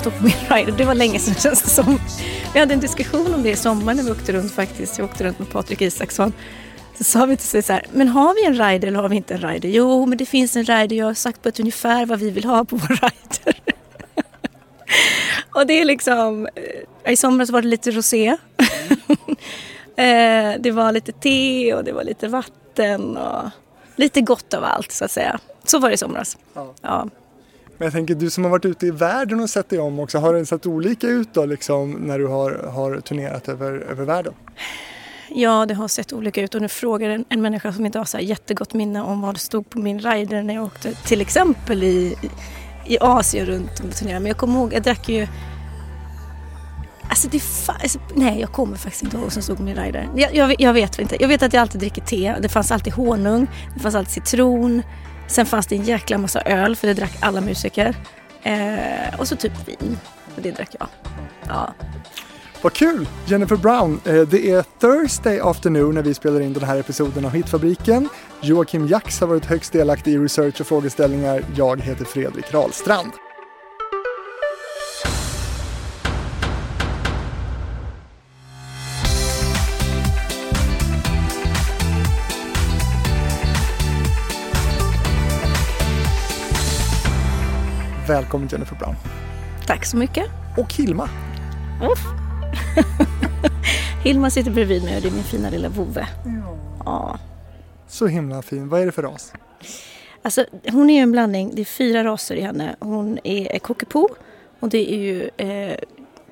står på min rider. Det var länge sedan känns det som. Vi hade en diskussion om det i sommar när vi åkte runt faktiskt. Jag åkte runt med Patrik Isaksson. Så sa vi till sig så här, men har vi en rider eller har vi inte en rider? Jo, men det finns en rider. Jag har sagt på ett ungefär vad vi vill ha på vår rider. och det är liksom, eh, i somras var det lite rosé. Eh, det var lite te och det var lite vatten och lite gott av allt så att säga. Så var det i somras. Ja. ja. Men jag tänker, du som har varit ute i världen och sett dig om också, har det sett olika ut då liksom när du har, har turnerat över, över världen? Ja, det har sett olika ut och nu frågar en, en människa som inte har så här jättegott minne om vad det stod på min rider när jag åkte till exempel i, i Asien runt och turnerade. Men jag kommer ihåg, jag drack ju Alltså det alltså, nej jag kommer faktiskt inte ihåg vad som stod på min rider. Jag, jag, jag, vet inte. Jag vet att jag alltid dricker te. Det fanns alltid honung, det fanns alltid citron. Sen fanns det en jäkla massa öl för det drack alla musiker. Eh, och så typ vin. Och det drack jag. Ja. Vad kul! Jennifer Brown, eh, det är Thursday afternoon när vi spelar in den här episoden av Hitfabriken. Joakim Jax har varit högst delaktig i research och frågeställningar. Jag heter Fredrik Rahlstrand. Välkommen Jennifer Brown. Tack så mycket. Och Hilma. Uff. Hilma sitter bredvid mig och det är min fina lilla vovve. Ja. ja. Så himla fin. Vad är det för ras? Alltså, hon är ju en blandning. Det är fyra raser i henne. Hon är cockapoo och det är ju eh,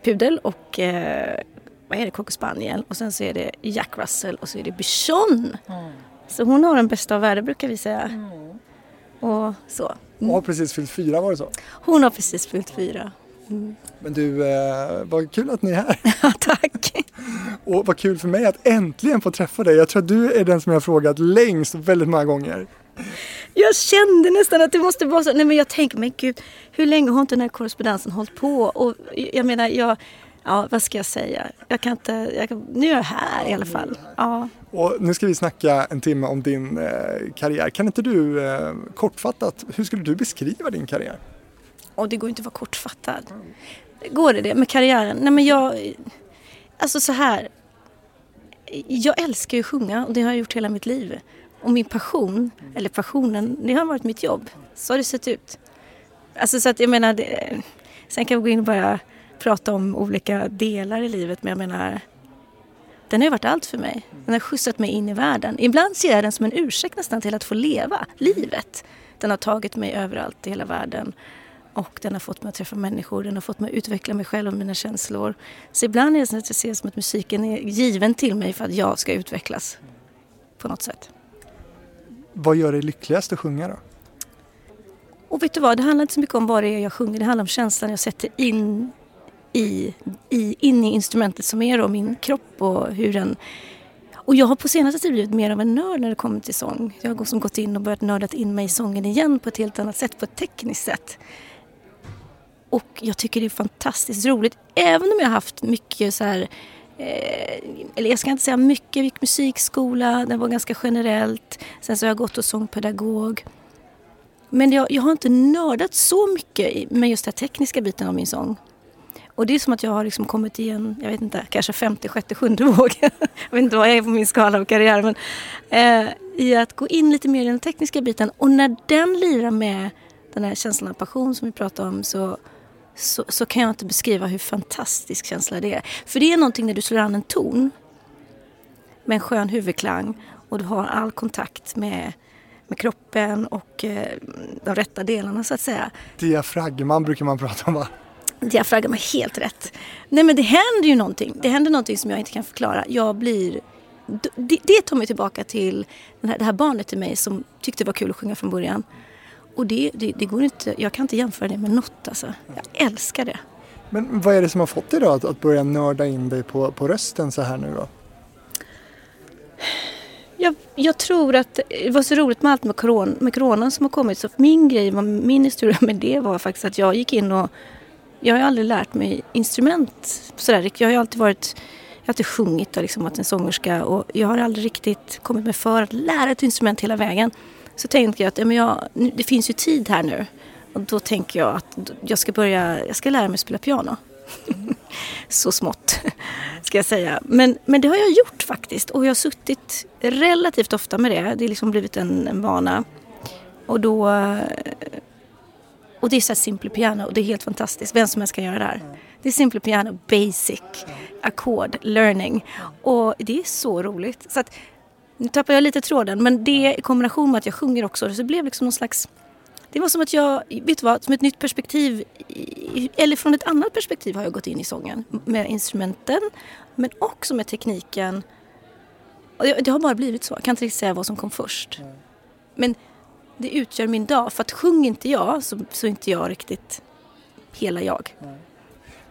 pudel och eh, vad är det, cocker och sen så är det Jack Russell och så är det bichon. Mm. Så hon har den bästa av världar brukar vi säga. Mm. Och så. Hon har precis fyllt fyra, var det så? Hon har precis fyllt fyra. Mm. Men du, eh, vad kul att ni är här. Ja, tack. Och vad kul för mig att äntligen få träffa dig. Jag tror att du är den som jag har frågat längst väldigt många gånger. Jag kände nästan att det måste vara så. Nej men jag tänker, men gud, hur länge har inte den här korrespondensen hållit på? Och jag menar, jag, ja vad ska jag säga? Jag kan inte, jag, nu är jag här i alla fall. Ja. Och nu ska vi snacka en timme om din eh, karriär. Kan inte du eh, kortfattat, hur skulle du beskriva din karriär? Och det går inte att vara kortfattad. Går det det med karriären? Nej men jag, alltså så här. Jag älskar ju att sjunga och det har jag gjort hela mitt liv. Och min passion, eller passionen, det har varit mitt jobb. Så har det sett ut. Alltså så att jag menar, det, sen kan vi gå in och bara prata om olika delar i livet men jag menar den har ju varit allt för mig. Den har skjutsat mig in i världen. Ibland ser jag den som en ursäkt nästan till att få leva livet. Den har tagit mig överallt i hela världen. Och den har fått mig att träffa människor, den har fått mig att utveckla mig själv och mina känslor. Så ibland är det så att jag ser som att musiken är given till mig för att jag ska utvecklas på något sätt. Vad gör dig lyckligast att sjunga då? Och vet du vad, det handlar inte så mycket om vad det är jag sjunger, det handlar om känslan jag sätter in i, i, in i instrumentet som är då min kropp och hur den... Och jag har på senaste tid blivit mer av en nörd när det kommer till sång. Jag har som gått in och börjat nördat in mig i sången igen på ett helt annat sätt, på ett tekniskt sätt. Och jag tycker det är fantastiskt roligt, även om jag har haft mycket så här eh, eller jag ska inte säga mycket, jag gick musikskola, det var ganska generellt. Sen så har jag gått hos sångpedagog. Men jag, jag har inte nördat så mycket med just den tekniska biten av min sång. Och det är som att jag har liksom kommit i en, jag vet inte, kanske femte, sjätte, sjunde våg. jag vet inte vad jag är på min skala av karriär. Men, eh, I att gå in lite mer i den tekniska biten. Och när den lirar med den här känslan av passion som vi pratade om så, så, så, kan jag inte beskriva hur fantastisk känsla det är. För det är någonting när du slår an en ton med en skön huvudklang och du har all kontakt med med kroppen och eh, de rätta delarna så att säga. Diafragman brukar man prata om va? Diafragma, helt rätt. Nej men det händer ju någonting. Det händer någonting som jag inte kan förklara. Jag blir... Det, det tar mig tillbaka till här, det här barnet till mig som tyckte det var kul att sjunga från början. Och det, det, det, går inte, jag kan inte jämföra det med något alltså. Jag älskar det. Men vad är det som har fått dig då att, att börja nörda in dig på, på rösten så här nu då? Jag, jag, tror att det var så roligt med allt med, corona, med coronan som har kommit. Så min grej, min historia med det var faktiskt att jag gick in och jag har ju aldrig lärt mig instrument sådär. Jag har ju alltid varit, jag har alltid sjungit och liksom varit en sångerska och jag har aldrig riktigt kommit mig för att lära ett instrument hela vägen. Så tänkte jag att ja, men jag, det finns ju tid här nu. Och då tänker jag att jag ska börja, jag ska lära mig spela piano. så smått, ska jag säga. Men, men det har jag gjort faktiskt och jag har suttit relativt ofta med det. Det har liksom blivit en, en vana. Och då... Och det är så här Simple Piano och det är helt fantastiskt. Vem som helst kan göra det här. Det är Simple Piano Basic, ackord, learning. Och det är så roligt. Så att, nu tappar jag lite tråden men det i kombination med att jag sjunger också så det blev liksom någon slags det var som att jag, vet du vad, som ett nytt perspektiv, eller från ett annat perspektiv har jag gått in i sången. Med instrumenten, men också med tekniken. Och det har bara blivit så, jag kan inte riktigt säga vad som kom först. Men det utgör min dag, för att sjunger inte jag så, så är inte jag riktigt hela jag.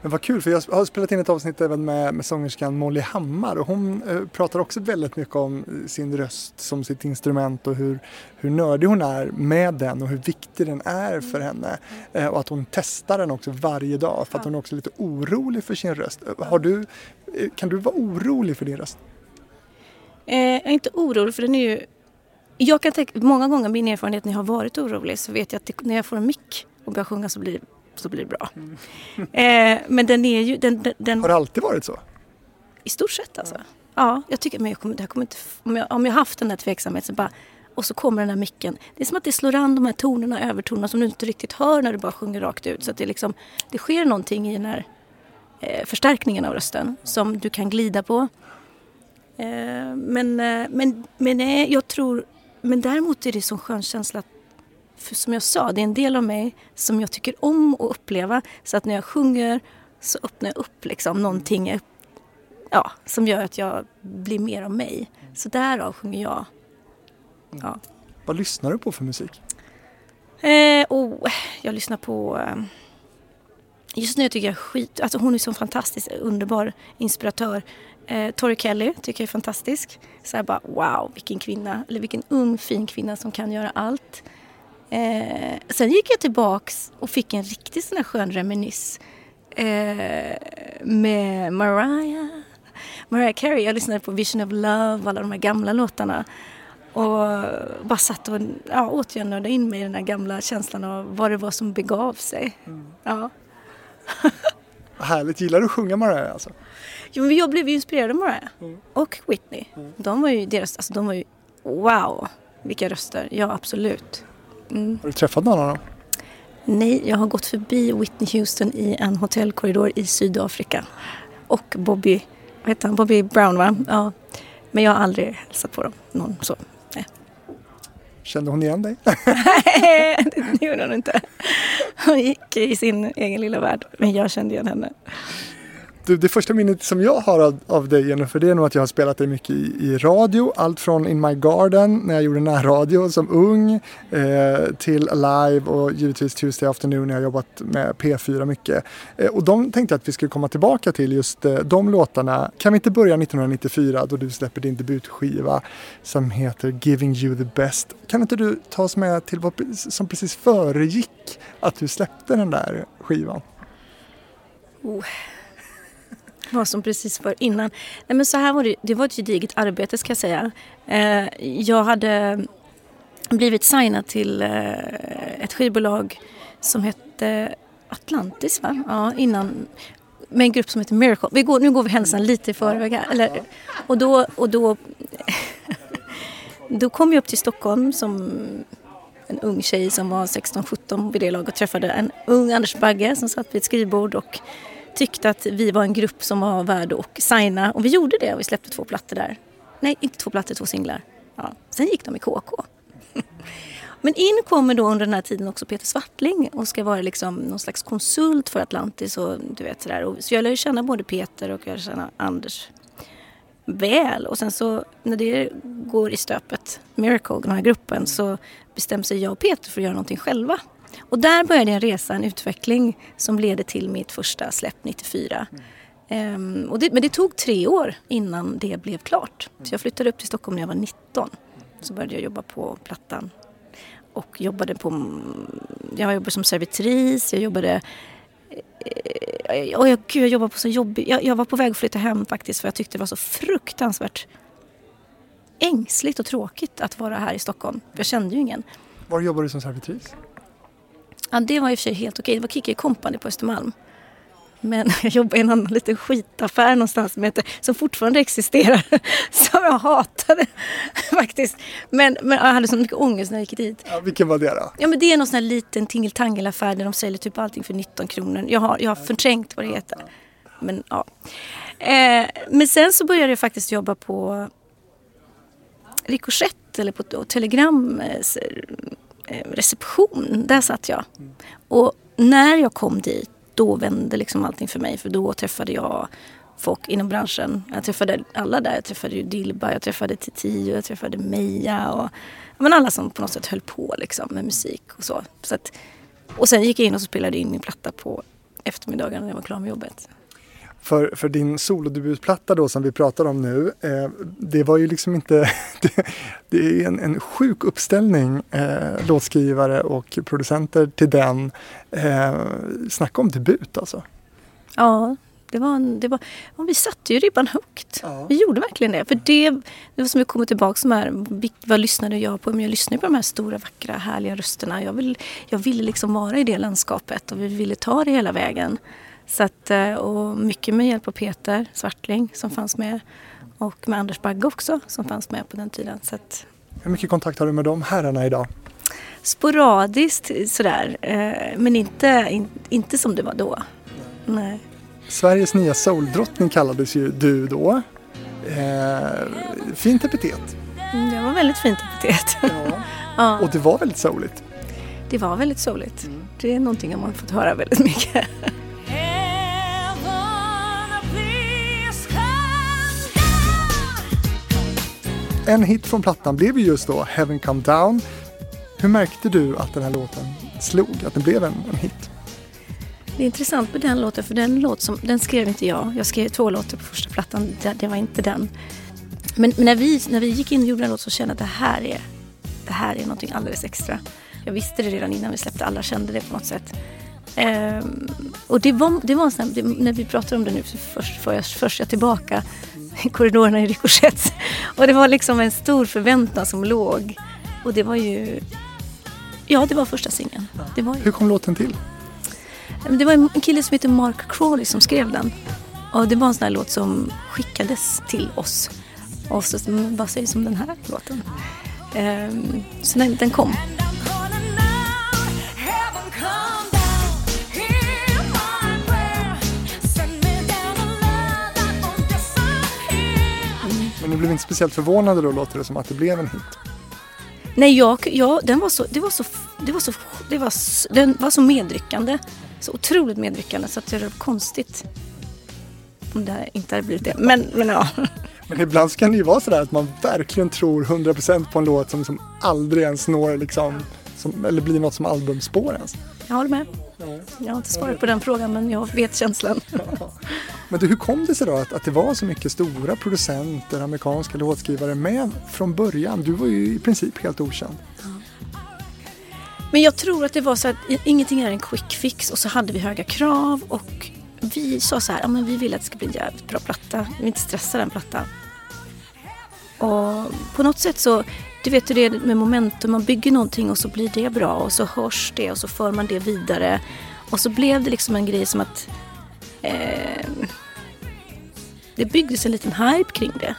Men vad kul, för jag har spelat in ett avsnitt även med, med sångerskan Molly Hammar och hon eh, pratar också väldigt mycket om sin röst som sitt instrument och hur, hur nördig hon är med den och hur viktig den är för henne. Eh, och att hon testar den också varje dag för att hon är också lite orolig för sin röst. Har du, eh, kan du vara orolig för din röst? Eh, jag är inte orolig för den är ju... Jag kan tänka, många gånger min erfarenhet när jag har varit orolig så vet jag att när jag får en mick och börjar sjunga så blir så blir det bra. Mm. Eh, men den är ju... Den, den, Har det alltid varit så? I stort sett alltså. Ja, jag tycker, men jag kommer, jag kommer inte, om, jag, om jag haft den där tveksamheten så bara och så kommer den här micken. Det är som att det slår an de här tonerna, övertonerna som du inte riktigt hör när du bara sjunger rakt ut. Så att det, liksom, det sker någonting i den här eh, förstärkningen av rösten som du kan glida på. Eh, men, eh, men, men nej, jag tror... Men däremot är det så skön känsla att för som jag sa, det är en del av mig som jag tycker om att uppleva. Så att när jag sjunger så öppnar jag upp liksom någonting ja, som gör att jag blir mer av mig. Så därav sjunger jag. Ja. Mm. Vad lyssnar du på för musik? Eh, oh, jag lyssnar på... Eh, just nu tycker jag skit... Alltså hon är så fantastisk, underbar inspiratör. Eh, Tori Kelly tycker jag är fantastisk. Så här bara wow, vilken kvinna, eller vilken ung fin kvinna som kan göra allt. Eh, sen gick jag tillbaks och fick en riktigt sån här skön reminiss eh, med Mariah. Mariah Carey. Jag lyssnade på Vision of Love, alla de här gamla låtarna. Och bara satt och ja, återigen in mig i den här gamla känslan av vad det var som begav sig. Mm. Ja. Härligt. Gillar du att sjunga Mariah alltså? Jo, jag blev ju inspirerad av Mariah. Mm. Och Whitney. Mm. De var ju deras, alltså de var ju wow, vilka röster. Ja, absolut. Mm. Har du träffat någon av dem? Nej, jag har gått förbi Whitney Houston i en hotellkorridor i Sydafrika. Och Bobby, vad heter han? Bobby Brown va? Ja. Men jag har aldrig hälsat på dem. Någon så. Nej. Kände hon igen dig? Nej, det gjorde hon inte. Hon gick i sin egen lilla värld. Men jag kände igen henne. Du, det första minnet som jag har av, av dig Jennifer, det är nog att jag har spelat dig mycket i, i radio. Allt från In My Garden när jag gjorde närradio som ung eh, till Alive och givetvis Tuesday Afternoon när jag jobbat med P4 mycket. Eh, och de tänkte att vi skulle komma tillbaka till just eh, de låtarna. Kan vi inte börja 1994 då du släpper din debutskiva som heter Giving You The Best. Kan inte du ta oss med till vad som precis föregick att du släppte den där skivan? Oh vad som precis var innan. Nej, men så här var det, det var ett gediget arbete ska jag säga. Eh, jag hade blivit signad till eh, ett skivbolag som hette Atlantis va? Ja, innan med en grupp som heter Miracle. Vi går, nu går vi hälsan lite i förväg här. Eller, och då, och då, då kom jag upp till Stockholm som en ung tjej som var 16-17 vid det laget och träffade en ung Anders Bagge som satt vid ett skrivbord och tyckte att vi var en grupp som var värd att signa och vi gjorde det och vi släppte två plattor där. Nej, inte två plattor, två singlar. Ja. Sen gick de i KK. Men in kommer då under den här tiden också Peter Svartling och ska vara liksom någon slags konsult för Atlantis och du vet sådär. Och så jag lär ju känna både Peter och jag känner Anders väl. Och sen så när det går i stöpet, Miracle, den här gruppen, så bestämmer sig jag och Peter för att göra någonting själva. Och där började en resa, en utveckling som ledde till mitt första släpp 94. Mm. Um, och det, men det tog tre år innan det blev klart. Så jag flyttade upp till Stockholm när jag var 19. Så började jag jobba på plattan. Och jobbade på... Mm, jag jobbade som servitris, jag jobbade... Eh, eh, oh, jag, gud, jag jobbade på så jobbig... Jag, jag var på väg att flytta hem faktiskt för jag tyckte det var så fruktansvärt ängsligt och tråkigt att vara här i Stockholm. För jag kände ju ingen. Var jobbade du som servitris? Ja, det var i och för sig helt okej. Det var Kikki Company på Östermalm. Men jag jobbade i en annan liten skitaffär någonstans som, heter, som fortfarande existerar. Som jag hatade faktiskt. Men, men jag hade så mycket ångest när jag gick dit. Ja, vilken var det då? Ja men det är någon sån här liten tingeltangelaffär där de säljer typ allting för 19 kronor. Jag har, jag har förträngt vad det heter. Men ja. Eh, men sen så började jag faktiskt jobba på Ricochet eller på Telegram eh, Eh, reception. Där satt jag. Och när jag kom dit då vände liksom allting för mig. För då träffade jag folk inom branschen. Jag träffade alla där. Jag träffade ju Dilba, jag träffade Titiyo, jag träffade Meja och men alla som på något sätt höll på liksom med musik och så. så att, och sen gick jag in och så spelade in min platta på eftermiddagen när jag var klar med jobbet. För, för din solodebutplatta då som vi pratar om nu, eh, det var ju liksom inte... Det, det är en, en sjuk uppställning eh, låtskrivare och producenter till den. Eh, snacka om debut alltså. Ja, det var, en, det var, vi satte ju ribban högt. Ja. Vi gjorde verkligen det. För det, det var som vi kommer tillbaka som här, vad lyssnade jag på? Men jag lyssnade på de här stora, vackra, härliga rösterna. Jag, vill, jag ville liksom vara i det landskapet och vi ville ta det hela vägen. Så att, eh, och mycket med hjälp av Peter Svartling som fanns med och med Anders Bagge också som fanns med på den tiden. Så att, Hur mycket kontakt har du med de herrarna idag? Sporadiskt sådär, eh, men inte, in, inte som det var då. Nej. Sveriges nya souldrottning kallades ju du då. Eh, fint epitet. Mm, det var väldigt fint epitet. Ja. ja. Och det var väldigt souligt. Det var väldigt souligt. Mm. Det är någonting har fått höra väldigt mycket. En hit från plattan blev ju just då Heaven Come Down. Hur märkte du att den här låten slog, att den blev en, en hit? Det är intressant med den låten för den låt som, den skrev inte jag. Jag skrev två låtar på första plattan, det, det var inte den. Men, men, när, vi, när vi gick in och gjorde en låt så kände jag att det här är, det här är någonting alldeles extra. Jag visste det redan innan vi släppte, alla kände det på något sätt. Ehm, och det var, det var en sån det, när vi pratar om det nu så först får jag, först jag tillbaka korridorerna i Ricochet. Och det var liksom en stor förväntan som låg. Och det var ju, ja det var första singeln. Ju... Hur kom låten till? Det var en kille som heter Mark Crawley som skrev den. Och det var en sån här låt som skickades till oss. Och så vad sägs om den här låten? Um, så den, den kom. Men du blev inte speciellt förvånade då låter det som att det blev en hit? Nej, jag, jag, den var så, det var så, det var så, det var, den var så medryckande. Så otroligt medryckande så att det var konstigt om det inte hade blivit det. Men, men ja. Men ibland kan det ju vara sådär att man verkligen tror 100% på en låt som, som aldrig ens når liksom, som, eller blir något som albumspår ens. Jag håller med. Jag har inte svarat på den frågan men jag vet känslan. Men du, hur kom det sig då att, att det var så mycket stora producenter, amerikanska låtskrivare med från början? Du var ju i princip helt okänd. Men jag tror att det var så att ingenting är en quick fix och så hade vi höga krav och vi sa så här, ja men vi vill att det ska bli en jävligt bra platta. Vi vill inte stressa den plattan. Och på något sätt så, du vet hur det är med momentum, man bygger någonting och så blir det bra och så hörs det och så för man det vidare. Och så blev det liksom en grej som att eh, det byggdes en liten hype kring det.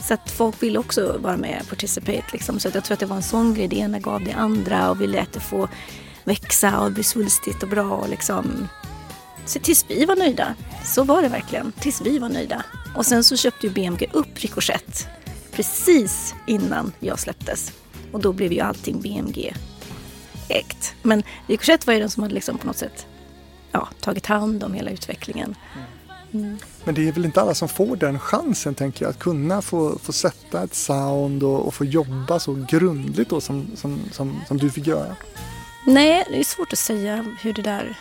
Så att folk ville också vara med, och participate liksom. Så att jag tror att det var en sån grej, det ena gav det andra och vi lät det få växa och bli svulstigt och bra och liksom. Så tills vi var nöjda. Så var det verkligen. Tills vi var nöjda. Och sen så köpte ju BMG upp Ricochet precis innan jag släpptes. Och då blev ju allting BMG ägt. Men Ricochet var ju den som hade liksom på något sätt ja, tagit hand om hela utvecklingen. Mm. Men det är väl inte alla som får den chansen tänker jag, att kunna få, få sätta ett sound och, och få jobba så grundligt då som, som, som, som du fick göra? Nej, det är svårt att säga hur det där...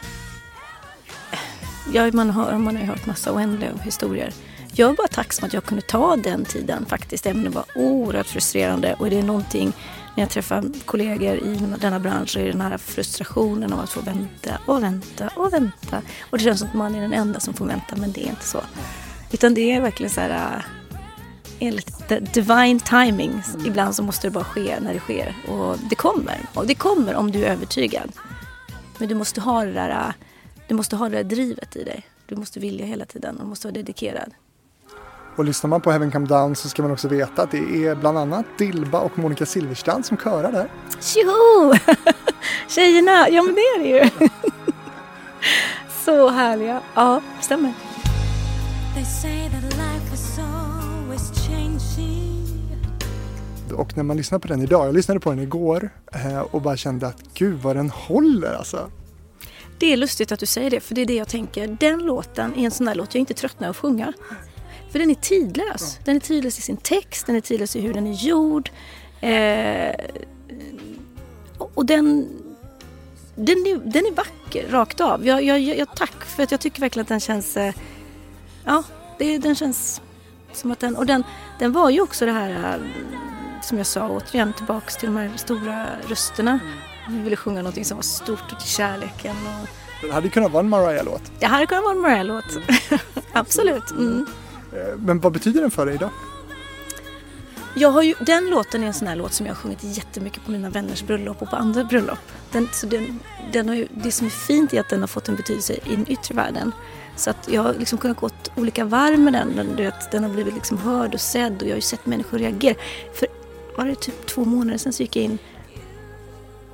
Ja, man, har, man har ju hört massa oändliga historier. Jag är bara tacksam att jag kunde ta den tiden faktiskt, även om det var oerhört frustrerande. Och är det någonting när jag träffar kollegor i denna bransch så är det den här frustrationen av att få vänta och vänta och vänta. Och det känns som att man är den enda som får vänta, men det är inte så. Utan det är verkligen så här äh, enligt divine timing. Mm. Ibland så måste det bara ske när det sker. Och det kommer. Och det kommer om du är övertygad. Men du måste ha det där, du måste ha det där drivet i dig. Du måste vilja hela tiden och måste vara dedikerad. Och lyssnar man på Heaven Come Down så ska man också veta att det är bland annat Dilba och Monica Silverstrand som körar där. Tjoho! Tjejerna, ja men det är det ju. Så härliga. Ja, stämmer. Och när man lyssnar på den idag, jag lyssnade på den igår eh, och bara kände att gud vad den håller alltså. Det är lustigt att du säger det, för det är det jag tänker. Den låten är en sån där låt jag inte tröttnar att sjunga. För den är tidlös. Den är tidlös i sin text, den är tidlös i hur den är gjord. Eh, och den, den, är, den är vacker rakt av. Jag, jag, jag, tack för att jag tycker verkligen att den känns... Eh, ja, det, den känns som att den... Och den, den var ju också det här eh, som jag sa återigen tillbaks till de här stora rösterna. Vi ville sjunga någonting som var stort och till kärleken. Och... Det hade kunnat vara en Mariah-låt. Det hade kunnat vara en Mariah-låt. Mm. Absolut. Mm. Eh, men vad betyder den för dig idag? Jag har ju, den låten är en sån här låt som jag har sjungit jättemycket på mina vänners bröllop och på andra bröllop. Den, så den, den har ju, det som är fint är att den har fått en betydelse i den yttre världen. Så att jag har liksom kunnat gå olika varv med den. Den, vet, den har blivit liksom hörd och sedd och jag har ju sett människor reagera. För var det typ två månader sedan så gick jag in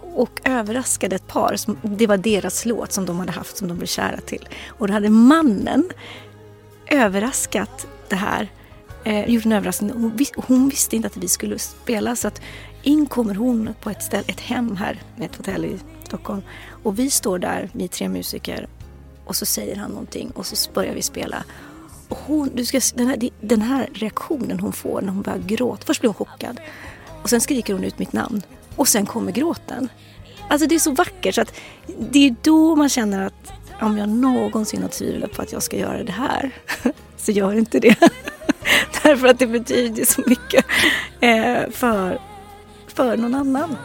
och överraskade ett par. Som, det var deras låt som de hade haft som de blev kära till. Och då hade mannen överraskat det här. Eh, gjort en överraskning. Hon, vis, hon, visste inte att vi skulle spela så att in kommer hon på ett ställe, ett hem här, ett hotell i Stockholm. Och vi står där, vi tre musiker och så säger han någonting och så börjar vi spela. Och hon, du ska, den, här, den här reaktionen hon får när hon börjar gråta. Först blir hon chockad och sen skriker hon ut mitt namn och sen kommer gråten. Alltså det är så vackert så att det är då man känner att om jag någonsin har tvivlat på att jag ska göra det här så gör inte det. Därför att det betyder så mycket eh, för, för någon annan.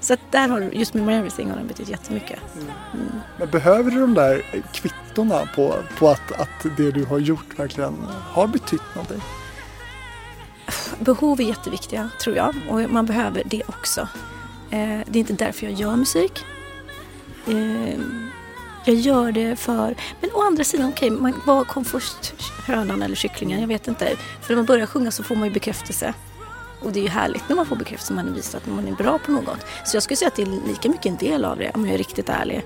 Så att där har just med Everything har den betytt jättemycket. Mm. Men behöver du de där kvittona på, på att, att det du har gjort verkligen har betytt någonting? Behov är jätteviktiga tror jag och man behöver det också. Eh, det är inte därför jag gör musik. Jag gör det för... Men å andra sidan, okej, okay, vad kom först? Hönan eller kycklingen? Jag vet inte. För när man börjar sjunga så får man ju bekräftelse. Och det är ju härligt när man får bekräftelse, man visar att man är bra på något. Så jag skulle säga att det är lika mycket en del av det, om jag är riktigt ärlig.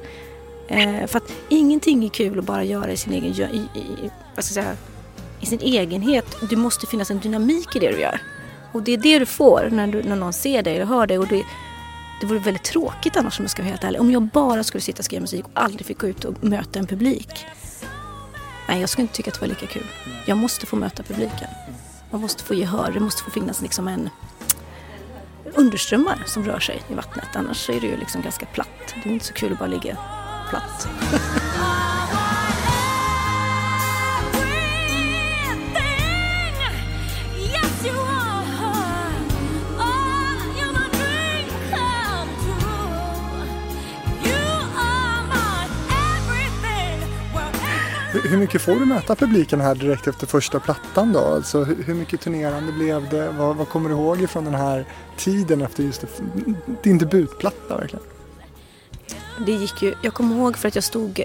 Eh, för att ingenting är kul att bara göra i sin egen... I, i, vad ska jag säga, i sin egenhet. Det måste finnas en dynamik i det du gör. Och det är det du får när, du, när någon ser dig eller hör dig. Och det, det vore väldigt tråkigt annars om jag ska vara helt ärlig. Om jag bara skulle sitta och skriva musik och aldrig fick gå ut och möta en publik. Nej, jag skulle inte tycka att det var lika kul. Jag måste få möta publiken. Man måste få gehör. Det måste få finnas liksom en underströmmar som rör sig i vattnet. Annars är det ju liksom ganska platt. Det är inte så kul att bara ligga platt. Hur mycket får du möta publiken här direkt efter första plattan då? Alltså hur mycket turnerande blev det? Vad, vad kommer du ihåg ifrån den här tiden efter just det, din debutplatta verkligen? Det gick ju, jag kommer ihåg för att jag stod,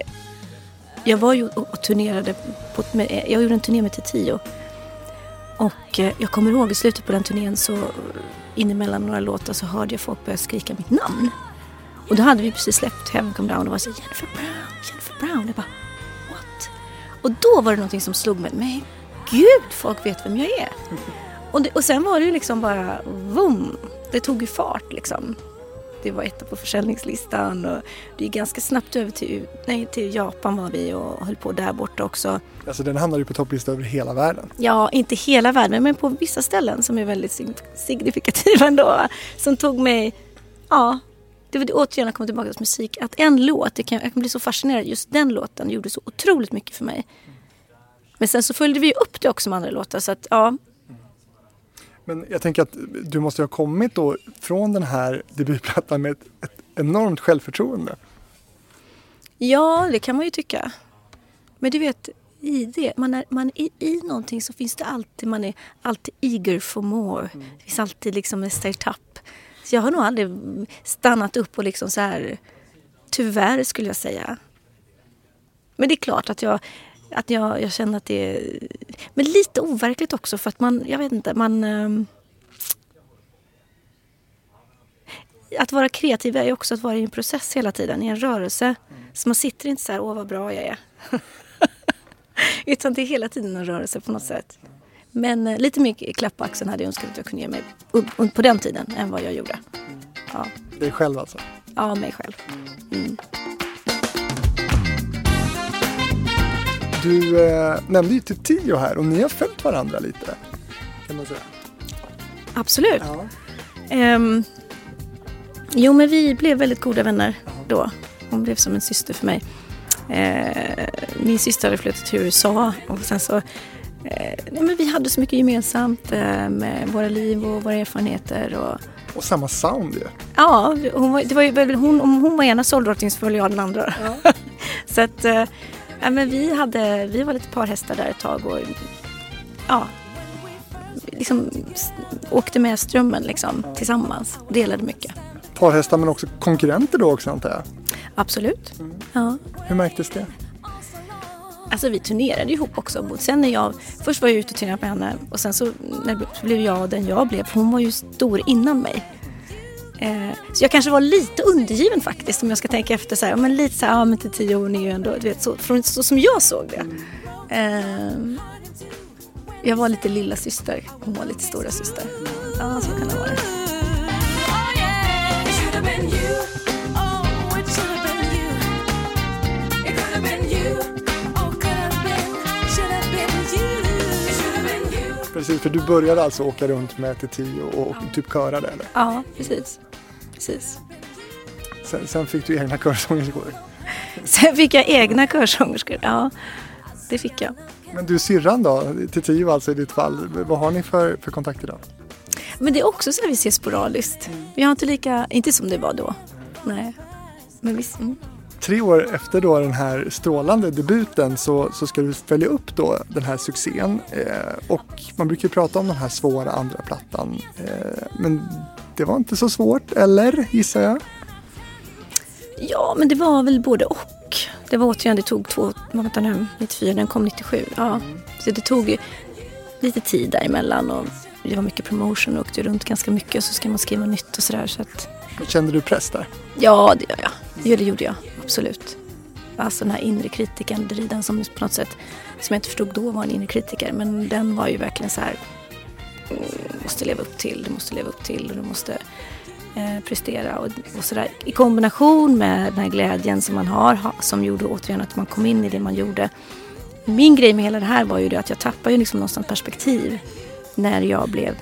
jag var ju och turnerade, på, med, jag gjorde en turné med Tio. Och eh, jag kommer ihåg i slutet på den turnén så inemellan några låtar så hörde jag folk börja skrika mitt namn. Och då hade vi precis släppt Heaven Come Down och var så Jennifer Brown, Jennifer Brown. Jag bara, och då var det någonting som slog mig. Men gud, folk vet vem jag är. Och, det, och sen var det ju liksom bara, vum, det tog ju fart liksom. Det var etta på försäljningslistan och det gick ganska snabbt över till, nej, till Japan var vi och höll på där borta också. Alltså den hamnade ju på topplistan över hela världen. Ja, inte hela världen men på vissa ställen som är väldigt signifikativa ändå. Som tog mig, ja, det var det återigen att komma tillbaka till musik. Att en låt, det kan, jag kan bli så fascinerad, just den låten gjorde så otroligt mycket för mig. Men sen så följde vi upp det också med andra låtar så att ja. Men jag tänker att du måste ha kommit då från den här debutplattan med ett, ett enormt självförtroende. Ja, det kan man ju tycka. Men du vet, i det, man är, man är i någonting så finns det alltid, man är alltid eager for more. Mm. Det finns alltid liksom nästa etapp. Så jag har nog aldrig stannat upp och liksom så här Tyvärr skulle jag säga. Men det är klart att jag, att jag, jag känner att det är... Men lite overkligt också för att man, jag vet inte, man... Ehm, att vara kreativ är ju också att vara i en process hela tiden, i en rörelse. Så man sitter inte så här, åh vad bra jag är. Utan det är hela tiden en rörelse på något sätt. Men eh, lite mer klapp på axeln hade jag önskat att jag kunde ge mig på den tiden än vad jag gjorde. Ja. Dig själv alltså? Ja, mig själv. Mm. Du eh, nämnde ju typ Tio här och ni har följt varandra lite. Kan man säga. Absolut. Ja. Um, jo, men vi blev väldigt goda vänner då. Hon blev som en syster för mig. Uh, min syster hade flyttat till USA och sen så Eh, men vi hade så mycket gemensamt eh, med våra liv och våra erfarenheter. Och, och samma sound ju. Ja, hon var, det var ju, hon, om hon var ena soldrottningen så följde jag den andra. Ja. så att, eh, ja, men vi, hade, vi var lite parhästar där ett tag och ja, liksom åkte med strömmen liksom, tillsammans. Delade mycket. Parhästar men också konkurrenter då också antar jag? Absolut. Mm. Ja. Hur märktes det? Alltså vi turnerade ihop också. Sen när jag, först var jag ute och turnerade med henne och sen så när blev jag den jag blev. Hon var ju stor innan mig. Eh, så jag kanske var lite undergiven faktiskt om jag ska tänka efter så här. Men lite så här, ja men till tio år är ju ändå, du vet så, från, så som jag såg det. Eh, jag var lite lilla syster, hon var lite stora syster. Ja, så kan det vara. Precis, för du började alltså åka runt med TT och, och typ köra det eller? Ja, precis. precis. Sen, sen fick du egna körsångerskor? Sen fick jag egna körsångerskor, ja. Det fick jag. Men du syrran då, TT alltså i ditt fall, vad har ni för, för kontakt idag? Men det är också så att vi ses sporadiskt. Mm. Vi har inte lika, inte som det var då. Nej. Men visst. Mm tre år efter då den här strålande debuten så, så ska du följa upp då den här succén. Eh, och man brukar ju prata om den här svåra andra plattan. Eh, men det var inte så svårt, eller gissar jag? Ja, men det var väl både och. Det var återigen, det tog två, vänta nu, 94, den kom 97. Ja. Så det tog lite tid däremellan och det var mycket promotion och åkte runt ganska mycket och så ska man skriva nytt och sådär. Så att... Kände du press där? Ja, det gör jag. Ja, det gjorde jag absolut. Alltså den här inre kritiken, driden som på något sätt, som jag inte förstod då var en inre kritiker, men den var ju verkligen så här, du måste leva upp till, du måste leva upp till och du måste eh, prestera och, och sådär. I kombination med den här glädjen som man har, som gjorde återigen att man kom in i det man gjorde. Min grej med hela det här var ju det att jag tappade ju liksom någonstans perspektiv när jag blev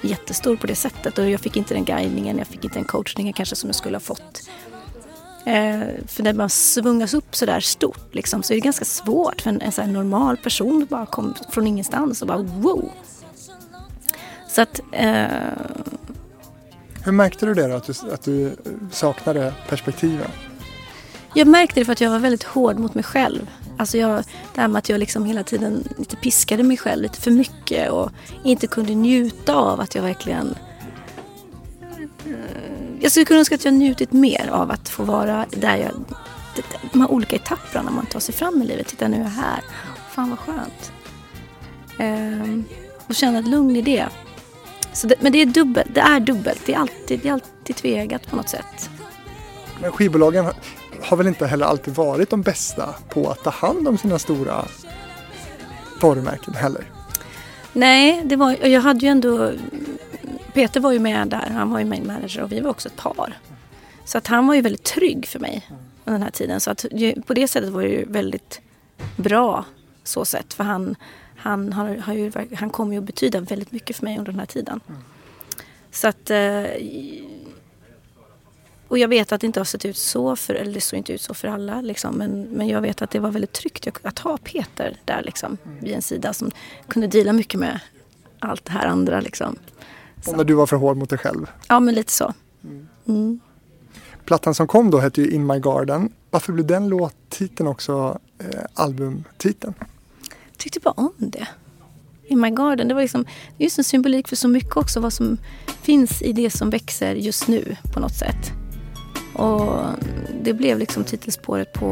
jättestor på det sättet och jag fick inte den guidningen, jag fick inte den coachningen kanske som jag skulle ha fått Eh, för när man svungas upp så där stort liksom, så är det ganska svårt för en, en så normal person bara kom från ingenstans och bara wow. Så att... Eh... Hur märkte du det då, att du, att du saknade perspektiven? Jag märkte det för att jag var väldigt hård mot mig själv. Alltså jag, det här med att jag liksom hela tiden lite piskade mig själv lite för mycket och inte kunde njuta av att jag verkligen jag skulle kunna önska att jag njutit mer av att få vara där jag... De här olika etapperna man tar sig fram i livet. Titta nu är jag här. Fan vad skönt. Ehm, och känna ett lugn i det. Så det, men det är dubbelt. Det är dubbelt. Det är alltid, det är alltid tvegat på något sätt. Men skivbolagen har väl inte heller alltid varit de bästa på att ta hand om sina stora varumärken heller? Nej, det var, jag hade ju ändå Peter var ju med där, han var ju main manager och vi var också ett par. Så att han var ju väldigt trygg för mig under den här tiden. Så att på det sättet var det ju väldigt bra så sätt. För han, han, har, har ju, han kommer ju att betyda väldigt mycket för mig under den här tiden. Så att... Eh, och jag vet att det inte har sett ut så, för, eller det såg inte ut så för alla. Liksom, men, men jag vet att det var väldigt tryggt att ha Peter där liksom, vid en sida som kunde dela mycket med allt det här andra. Liksom. Och när du var för hård mot dig själv? Ja, men lite så. Mm. Plattan som kom då hette ju In My Garden. Varför blev den låttiteln också eh, albumtiteln? Jag tyckte bara om det. In My Garden, det var liksom, just en symbolik för så mycket också vad som finns i det som växer just nu på något sätt. Och det blev liksom titelspåret på...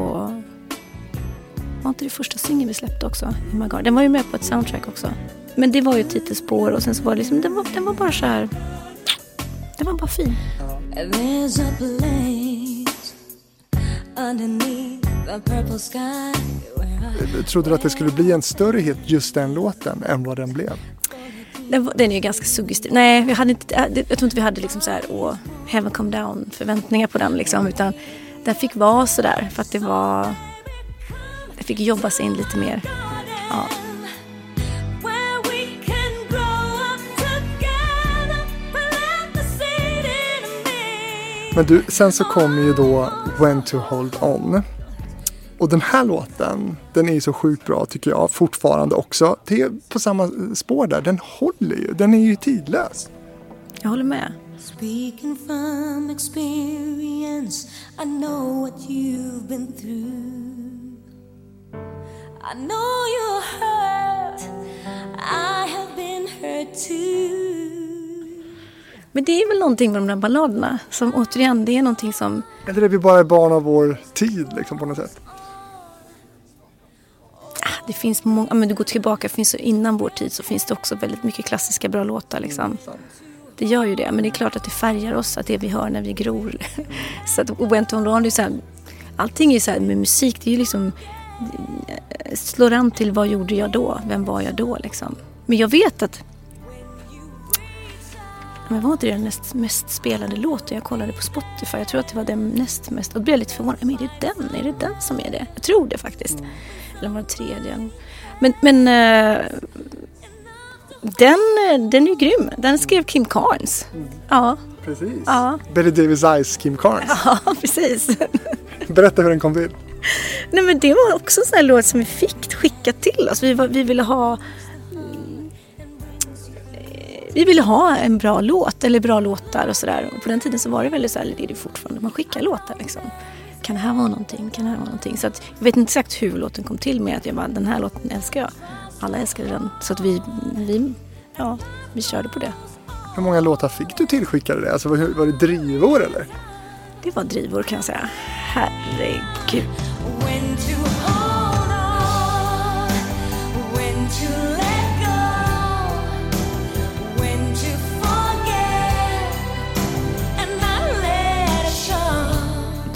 Var inte det första singeln vi släppte också? Oh Den var ju med på ett soundtrack också. Men det var ju ett titelspår och sen så var det liksom, den var, den var bara så här... Den var bara fin. There's a place underneath the purple sky Trodde du att det skulle bli en större hit just den låten än vad den blev? Den, den är ju ganska suggestiv. Nej, vi hade inte, jag tror inte vi hade liksom så här, åh, Heaven Come Down förväntningar på den liksom. Utan den fick vara sådär för att det var... Det fick jobba sig in lite mer. Ja. Men du, sen så kommer ju då When to Hold On. Och den här låten, den är ju så sjukt bra tycker jag fortfarande också. Det är på samma spår där, den håller ju, den är ju tidlös. Jag håller med. Speaking from experience I know what you've been through I know you're hurt I have been hurt too men det är väl någonting med de där balladerna som återigen, det är någonting som... Eller är vi bara barn av vår tid liksom på något sätt? Ah, det finns många, men du går tillbaka, finns innan vår tid så finns det också väldigt mycket klassiska bra låtar liksom. Mm, det gör ju det, men det är klart att det färgar oss, att det vi hör när vi gror. så att Went on Ron, det är så här, allting är ju så här med musik, det är ju liksom slår an till vad gjorde jag då? Vem var jag då liksom? Men jag vet att men var inte det den näst mest spelade låten jag kollade på Spotify? Jag tror att det var den näst mest. Och då blev jag lite förvånad. Men är det den? Är det den som är det? Jag tror det faktiskt. Eller var det tredje? Men, men uh, den, den är ju grym. Den skrev Kim Carnes. Mm. Ja. Precis. Ja. Betty Davis Eyes Kim Carnes. Ja, precis. Berätta hur den kom till. Nej men det var också en sån här låt som vi fick skickat till oss. Vi, var, vi ville ha vi ville ha en bra låt eller bra låtar och sådär. På den tiden så var det väldigt så här, det är det fortfarande, man skickar låtar liksom. Kan det här vara någonting? Kan det här vara någonting? Så att, jag vet inte exakt hur låten kom till med att jag bara, den här låten älskar jag. Alla älskade den. Så att vi, vi, ja, vi körde på det. Hur många låtar fick du tillskickade? Alltså, var, var det drivor eller? Det var drivor kan jag säga. Herregud.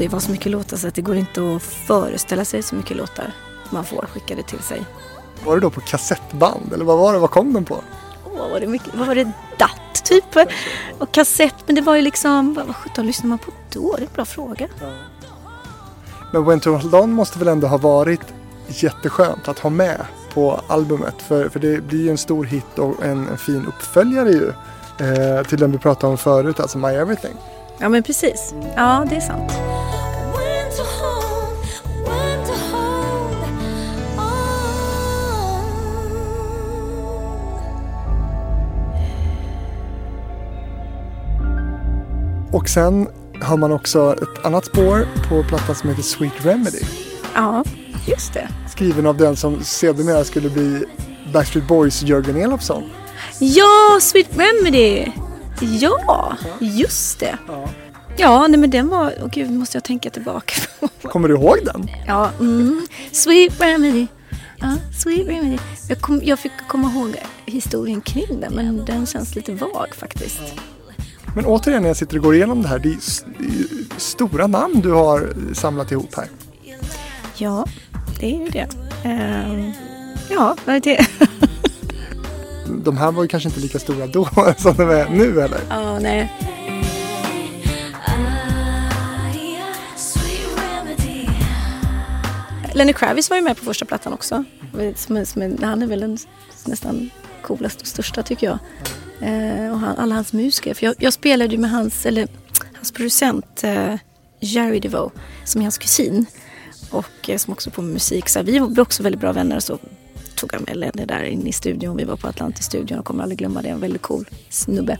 Det var så mycket låtar så att det går inte att föreställa sig så mycket låtar man får skickade till sig. Var det då på kassettband eller vad var det? Vad kom den på? Vad var det, mycket, vad var det DAT typ? Och kassett, men det var ju liksom, vad sjutton lyssnade man på då? Det är en bra fråga. Ja. Men When to Hold On måste väl ändå ha varit jätteskönt att ha med på albumet. För, för det blir ju en stor hit och en, en fin uppföljare ju. Eh, till den vi pratade om förut, alltså My Everything. Ja men precis. Ja, det är sant. Och sen har man också ett annat spår på plattan som heter Sweet Remedy. Ja, just det. Skriven av den som sedermera skulle bli Backstreet Boys Jörgen Elofsson. Ja, Sweet Remedy! Ja, just det. Ja, ja nej, men den var... Åh gud, måste jag tänka tillbaka Kommer du ihåg den? Ja. Mm. Sweet Remedy. Ja, Sweet Remedy. Jag, kom, jag fick komma ihåg historien kring den, men den känns lite vag faktiskt. Men återigen när jag sitter och går igenom det här, det är stora namn du har samlat ihop här. Ja, det är ju det. Uh, ja, det är det. de här var ju kanske inte lika stora då som de är nu eller? Ja, nej. Lenny Kravitz var ju med på första plattan också. Som, som, han är väl den nästan coolaste och största tycker jag. Eh, och han, alla hans musiker. För jag, jag, spelade ju med hans, eller, hans producent eh, Jerry DeVoe som är hans kusin. Och eh, som också på musik. Så vi blev också väldigt bra vänner. Så tog han med Lenny där inne i studion. Vi var på Atlantis-studion och kommer aldrig glömma det. En väldigt cool snubbe.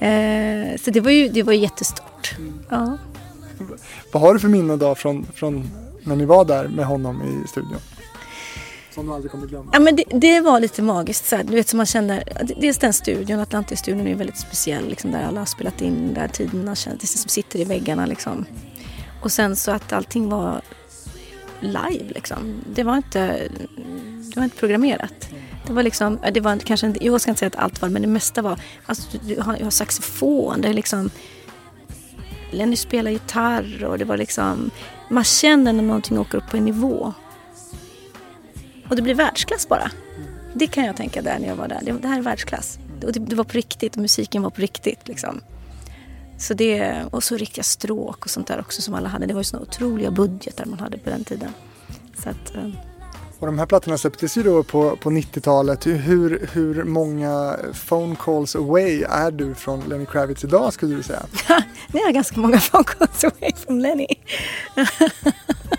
Eh, så det var ju det var jättestort. Ja. Vad har du för minnen då från, från när ni var där med honom i studion? Som du aldrig kommer glömma? Ja, men det, det var lite magiskt. Så här, du vet, som man känner, dels den studion, Atlantis-studion är väldigt speciell. Liksom, där alla har spelat in, där tiderna känns, det som sitter i väggarna. Liksom. Och sen så att allting var live liksom. Det var inte, det var inte programmerat. Det var liksom, äh, det var kanske inte, jag ska inte säga att allt var men det mesta var, alltså du har, jag har saxofon, det är liksom Lenny spelar gitarr och det var liksom, man känner när någonting åker upp på en nivå. Och det blir världsklass bara. Det kan jag tänka där när jag var där. Det, det här är världsklass. Och det, det, var på riktigt och musiken var på riktigt liksom. Så det, och så riktiga stråk och sånt där också som alla hade. Det var ju såna otroliga budgetar man hade på den tiden. Så att, eh, och de här plattorna släpptes ju då på, på 90-talet. Hur, hur många phone calls away är du från Lenny Kravitz idag skulle du säga? Är jag ganska många phone calls away från Lenny.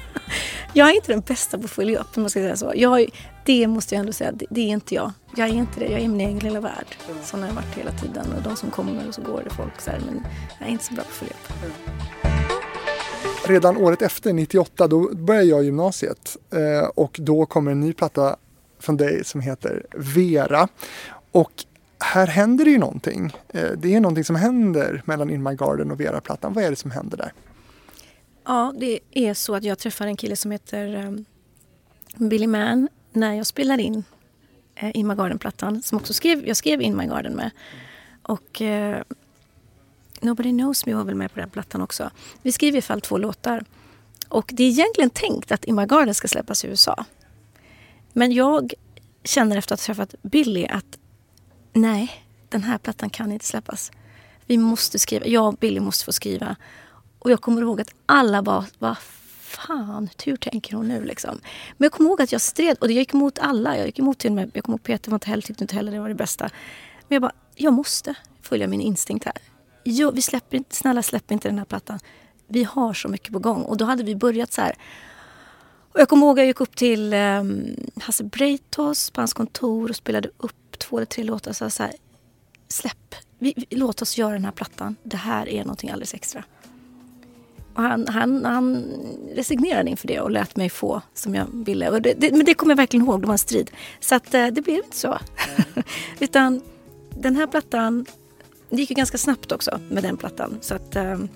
jag är inte den bästa på att följa upp om man ska säga så. Jag, det måste jag ändå säga, det, det, är inte jag. Jag är inte det. Jag är min egen lilla värld. Sån har jag varit hela tiden. Och de som kommer och så går det folk så här. Men jag är inte så bra på att följa upp redan året efter, 98, då började jag gymnasiet eh, och då kommer en ny platta från dig som heter Vera. Och här händer det ju någonting. Eh, det är någonting som händer mellan In My Garden och Vera-plattan. Vad är det som händer där? Ja, det är så att jag träffar en kille som heter um, Billy Mann när jag spelar in uh, In My Garden-plattan som också skrev, jag skrev In My Garden med. Och uh, Nobody Knows Me var väl med på den plattan också. Vi skriver i alla fall två låtar. Och det är egentligen tänkt att In My Garden ska släppas i USA. Men jag känner efter att ha träffat Billy att nej, den här plattan kan inte släppas. Vi måste skriva, jag och Billy måste få skriva. Och jag kommer ihåg att alla bara, vad fan, hur tänker hon nu liksom? Men jag kommer ihåg att jag stred, och jag gick emot alla. Jag gick emot till och med, jag kommer ihåg Peter var inte heller, tyckte inte heller det var det bästa. Men jag bara, jag måste följa min instinkt här jo, vi släpper inte, snälla släpp inte den här plattan. Vi har så mycket på gång. Och då hade vi börjat så här. Och jag kommer ihåg att jag gick upp till um, Hasse Breitos på hans kontor och spelade upp två eller tre låtar. Så, så här, släpp, vi, vi, låt oss göra den här plattan. Det här är någonting alldeles extra. Och han, han, han resignerade inför det och lät mig få som jag ville. Det, det, men det kommer jag verkligen ihåg, det var en strid. Så att, eh, det blev inte så. Utan den här plattan det gick ju ganska snabbt också med den plattan. Så att, um,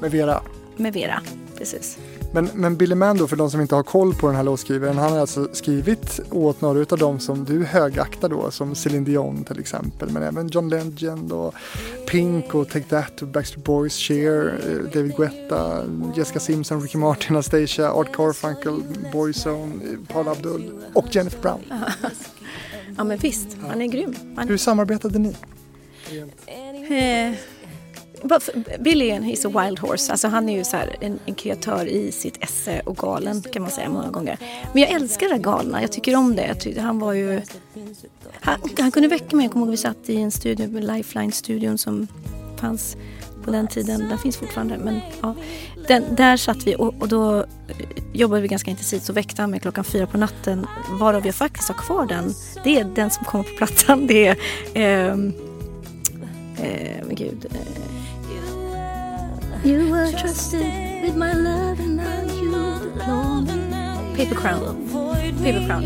med Vera? Med Vera, precis. Men, men Billy Mann då, för de som inte har koll på den här låtskrivaren, han har alltså skrivit åt några av dem som du högaktar då, som Céline Dion till exempel, men även John Legend och Pink och Take That och Backstreet Boys, Cher, eh, David Guetta, Jessica Simpson, Ricky Martin, Anastasia, Art Carfunkel, Boyzone, Paul Abdul och Jennifer Brown. ja men visst, han är grym. Han... Hur samarbetade ni? Eh, Billy is a wild horse. Alltså han är ju så en, en, kreatör i sitt esse och galen kan man säga många gånger. Men jag älskar det där galna. Jag tycker om det. Tycker, han var ju... Han, han, kunde väcka mig. Jag kommer ihåg vi satt i en studio, Lifeline-studion som fanns på den tiden. Den finns fortfarande. Men ja, den, där satt vi och, och, då eh, jobbade vi ganska intensivt. Så väckte han mig klockan fyra på natten. Varav jag faktiskt har kvar den. Det är den som kommer på plattan. Det är... Eh, Eh, men gud. Eh. You were trusted with my love and now you belong. Paper Crown. Paper Crown.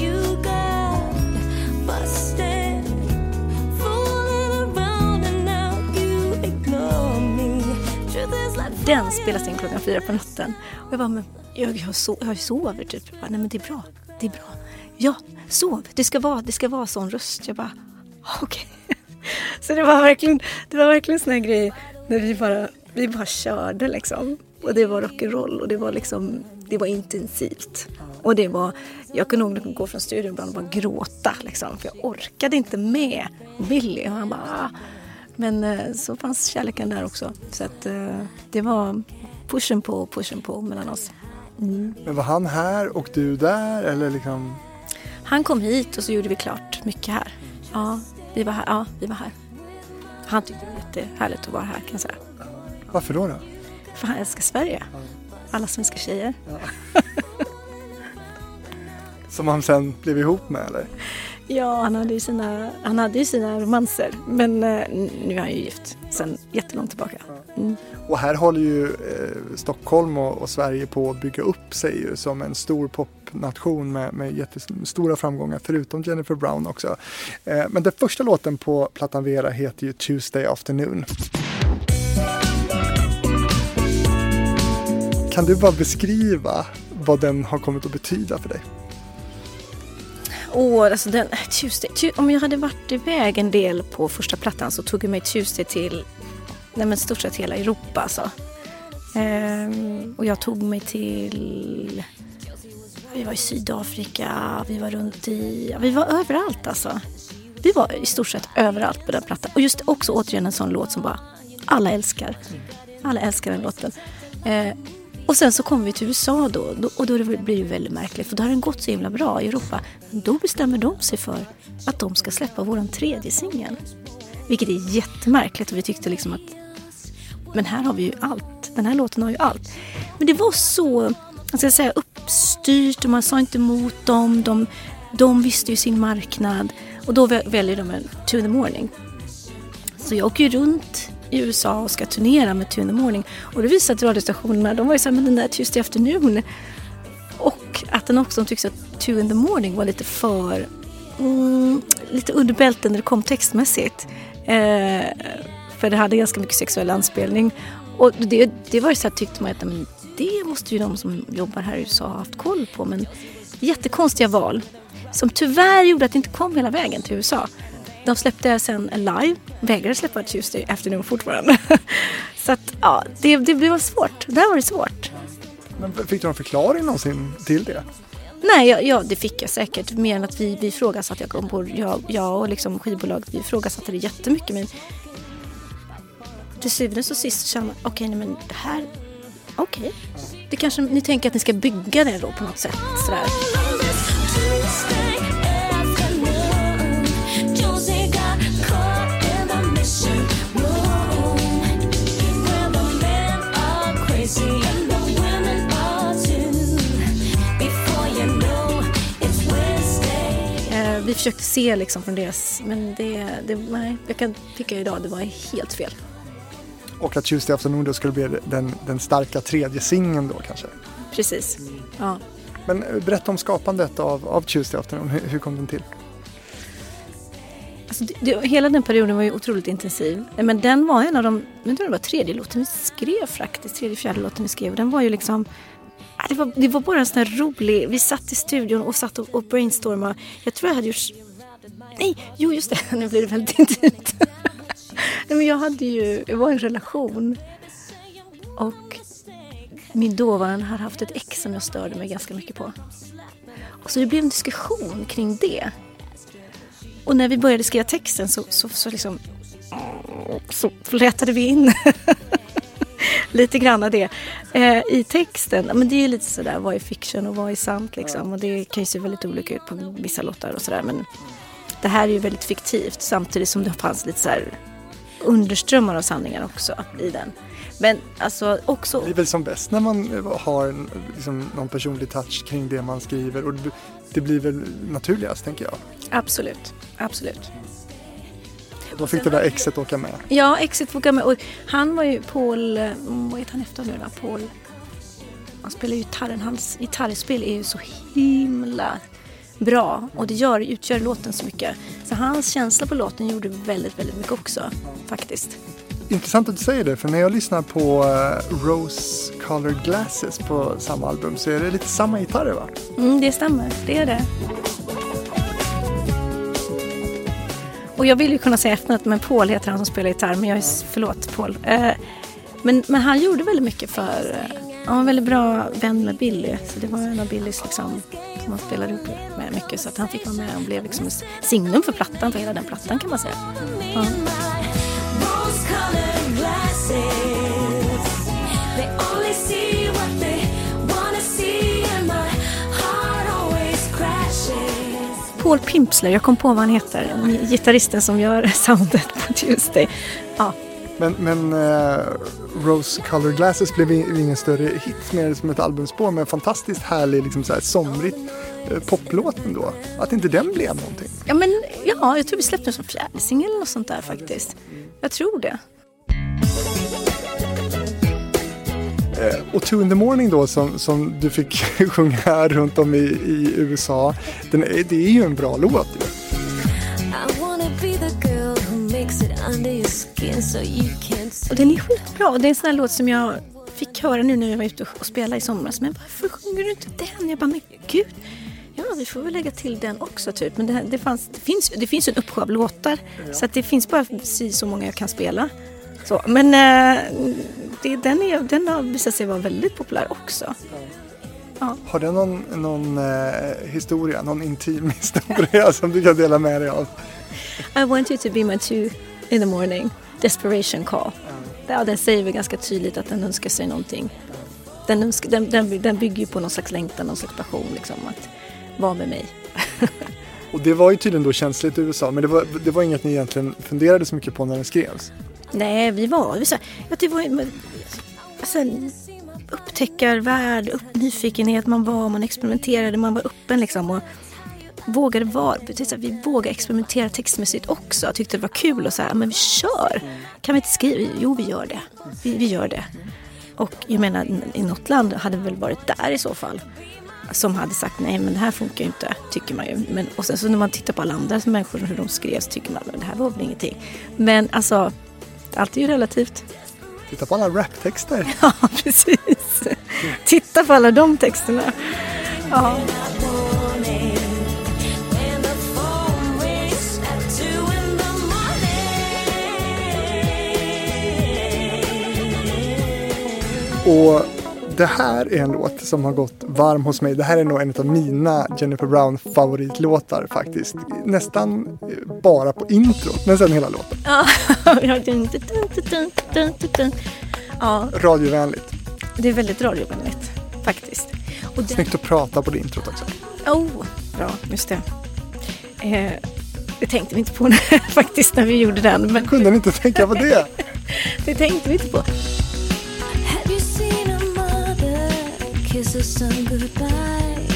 Den spelas in klockan fyra på natten. Och jag bara, men jag, jag, so jag sover typ. Jag bara, Nej men det är bra, det är bra. Ja, sov. Det ska vara, det ska vara sån röst. Jag bara, okej. Okay. Så det var verkligen, det var verkligen sån här grej när vi bara, vi bara körde liksom. Och det var rock'n'roll och det var liksom, det var intensivt. Och det var, jag kunde nog gå från studion ibland och bara gråta liksom. För jag orkade inte med Billy. Och han bara, ah. Men eh, så fanns kärleken där också. Så att eh, det var pushen på och pushen på mellan oss. Mm. Men var han här och du där eller liksom? Han kom hit och så gjorde vi klart mycket här. Ja, vi var här. Ja, vi var här. Han tyckte det var jättehärligt att vara här kan jag säga. Varför då? då? För han älskar Sverige. Alla svenska tjejer. Ja. Som han sen blev ihop med eller? Ja, han hade ju sina, han hade ju sina romanser. Men eh, nu är han ju gift sen jättelångt tillbaka. Mm. Och här håller ju eh, Stockholm och, och, Sverige på att bygga upp sig ju som en stor popnation med, med jättestora framgångar förutom Jennifer Brown också. Eh, men den första låten på plattan Vera heter ju Tuesday Afternoon. Kan du bara beskriva vad den har kommit att betyda för dig? Åh, alltså den, äh, Tuesday, om jag hade varit iväg en del på första plattan så tog jag mig Tuesday till nej men stort sett hela Europa alltså. Ehm, och jag tog mig till vi var i Sydafrika, vi var runt i, vi var överallt alltså. Vi var i stort sett överallt på den plattan. Och just också återigen en sån låt som bara alla älskar. Alla älskar den låten. Ehm, och sen så kommer vi till USA då, och då blir det väldigt märkligt för då har den gått så himla bra i Europa. Men då bestämmer de sig för att de ska släppa våran tredje singel. Vilket är jättemärkligt och vi tyckte liksom att men här har vi ju allt. Den här låten har ju allt. Men det var så, jag ska säga uppstyrt och man sa inte emot dem. De, de visste ju sin marknad och då väljer de en To the Morning. Så jag åker ju runt i USA och ska turnera med Two in the Morning. Och det visade att radiostationerna, de var ju såhär, men den där Tuesday Afternoon. Och att den också de tyckte att Two in the Morning var lite för, mm, lite under bälten när det kom textmässigt. Eh, för det hade ganska mycket sexuell anspelning. Och det, det var ju så här, tyckte man att men det måste ju de som jobbar här i USA ha haft koll på. Men jättekonstiga val. Som tyvärr gjorde att det inte kom hela vägen till USA. De släppte sen live, vägrade släppa Tuesday Afternoon fortfarande. Så att ja, det, det blev svårt. Där var det svårt. Men fick du någon förklaring någonsin till det? Nej, ja, ja, det fick jag säkert. Mer än att vi, vi ifrågasatte, jag, ombord, jag, jag och liksom skivbolaget, vi ifrågasatte det jättemycket. Men till syvende och sist kände man, okej, okay, men det här, okej. Okay. Det kanske, ni tänker att ni ska bygga det då på något sätt. Sådär. Vi försökte se liksom från deras, men det, det, nej, jag kan tycka idag det var helt fel. Och att Tuesday Afternoon då skulle bli den, den starka tredje singeln då kanske? Precis, ja. Men eh, berätta om skapandet av, av Tuesday Afternoon, hur, hur kom den till? Alltså det, det, hela den perioden var ju otroligt intensiv. Men den var en av de, jag tror det var tredje låten vi skrev faktiskt, tredje, fjärde låten vi skrev. Den var ju liksom Ah, det var, det var bara en sån här rolig, vi satt i studion och satt och, och brainstormade. Jag tror jag hade gjort, nej, jo just det, nu blir det väldigt intimt. nej men jag hade ju, det var en relation. Och min dåvarande hade haft ett ex som jag störde mig ganska mycket på. Och så det blev en diskussion kring det. Och när vi började skriva texten så, så, så liksom så flätade vi in lite grann det eh, i texten. Men det är lite sådär, vad är fiction och vad är sant liksom. Och det kan ju se väldigt olika ut på vissa låtar och sådär. Men det här är ju väldigt fiktivt samtidigt som det fanns lite så underströmmar av sanningar också i den. Men alltså också... Det är väl som bäst när man har en, liksom, någon personlig touch kring det man skriver och det blir väl naturligast tänker jag. Absolut, absolut. Då fick det där exet åka med? Ja, exet fick åka med. Och han var ju Paul, vad heter han efter nu då? Paul, han spelar ju gitarren. Hans gitarrspel är ju så himla bra och det gör, utgör låten så mycket. Så hans känsla på låten gjorde väldigt, väldigt mycket också faktiskt. Intressant att du säger det, för när jag lyssnar på uh, Rose Colored Glasses på samma album så är det lite samma gitarrer va? Mm, det stämmer, det är det. Och jag vill ju kunna säga efternamnet, men Paul heter han som spelar gitarr. Men jag är, förlåt Paul. Eh, men, men han gjorde väldigt mycket för, eh, han var en väldigt bra vän med Billy. Så det var en av Billys liksom, som han spelade ihop med mycket. Så att han fick vara med och blev liksom ett signum för plattan, för hela den plattan kan man säga. Ja. Paul Pimpsler, jag kom på vad han heter, gitarristen som gör soundet på Tuesday. Ja. Men, men uh, Rose Colored Glasses blev ingen större hit, mer som ett albumspår med en fantastiskt härlig, liksom så här somrigt uh, poplåt ändå. Att inte den blev någonting. Ja, men ja, jag tror vi släppte den som fjärde singel eller något sånt där faktiskt. Jag tror det. Eh, och Two in the morning då som, som du fick sjunga runt om i, i USA. Den, det är ju en bra låt ju. Och den är skitbra. Det är en sån här låt som jag fick höra nu när jag var ute och spelade i somras, men varför sjunger du inte den? Jag bara, men gud. Ja, vi får väl lägga till den också typ. Men det, det, fanns, det, finns, det finns en uppsjö av låtar. Ja. Så att det finns bara si så många jag kan spela. Så, men äh, det, den, är, den har visat sig vara väldigt populär också. Ja. Har den någon, någon eh, historia, någon intim historia som du kan dela med dig av? I want you to be my two in the morning, desperation call. Ja, den säger väl ganska tydligt att den önskar sig någonting. Den, önskar, den, den, den bygger ju på någon slags längtan, någon slags passion liksom, att vara med mig. Och det var ju tydligen då känsligt i USA, men det var, det var inget ni egentligen funderade så mycket på när den skrevs? Nej, vi var, ju så, här... det var alltså, upptäckarvärld, upp, nyfikenhet, man var, man experimenterade, man var öppen liksom. Och vågade vara, vi vågade experimentera textmässigt också. Jag tyckte det var kul och så här, men vi kör. Kan vi inte skriva? Jo, vi gör det. Vi, vi gör det. Och jag menar, i något land hade vi väl varit där i så fall. Som hade sagt nej men det här funkar ju inte, tycker man ju. Men, och sen så när man tittar på alla andra människor hur de skrev så tycker man att det här var väl ingenting. Men alltså, allt är ju relativt. Titta på alla raptexter. Ja, precis. Titta på alla de texterna. Ja. Och det här är en låt som har gått varm hos mig. Det här är nog en av mina Jennifer Brown favoritlåtar faktiskt. Nästan bara på introt, men sen hela låten. Ja. Radiovänligt. Det är väldigt radiovänligt faktiskt. Och det... Snyggt att prata på det introt också. Oh, bra, just det. Eh, det tänkte vi inte på faktiskt när vi gjorde den. Men... Kunde ni inte tänka på det? det tänkte vi inte på. Kiss the sun goodbye?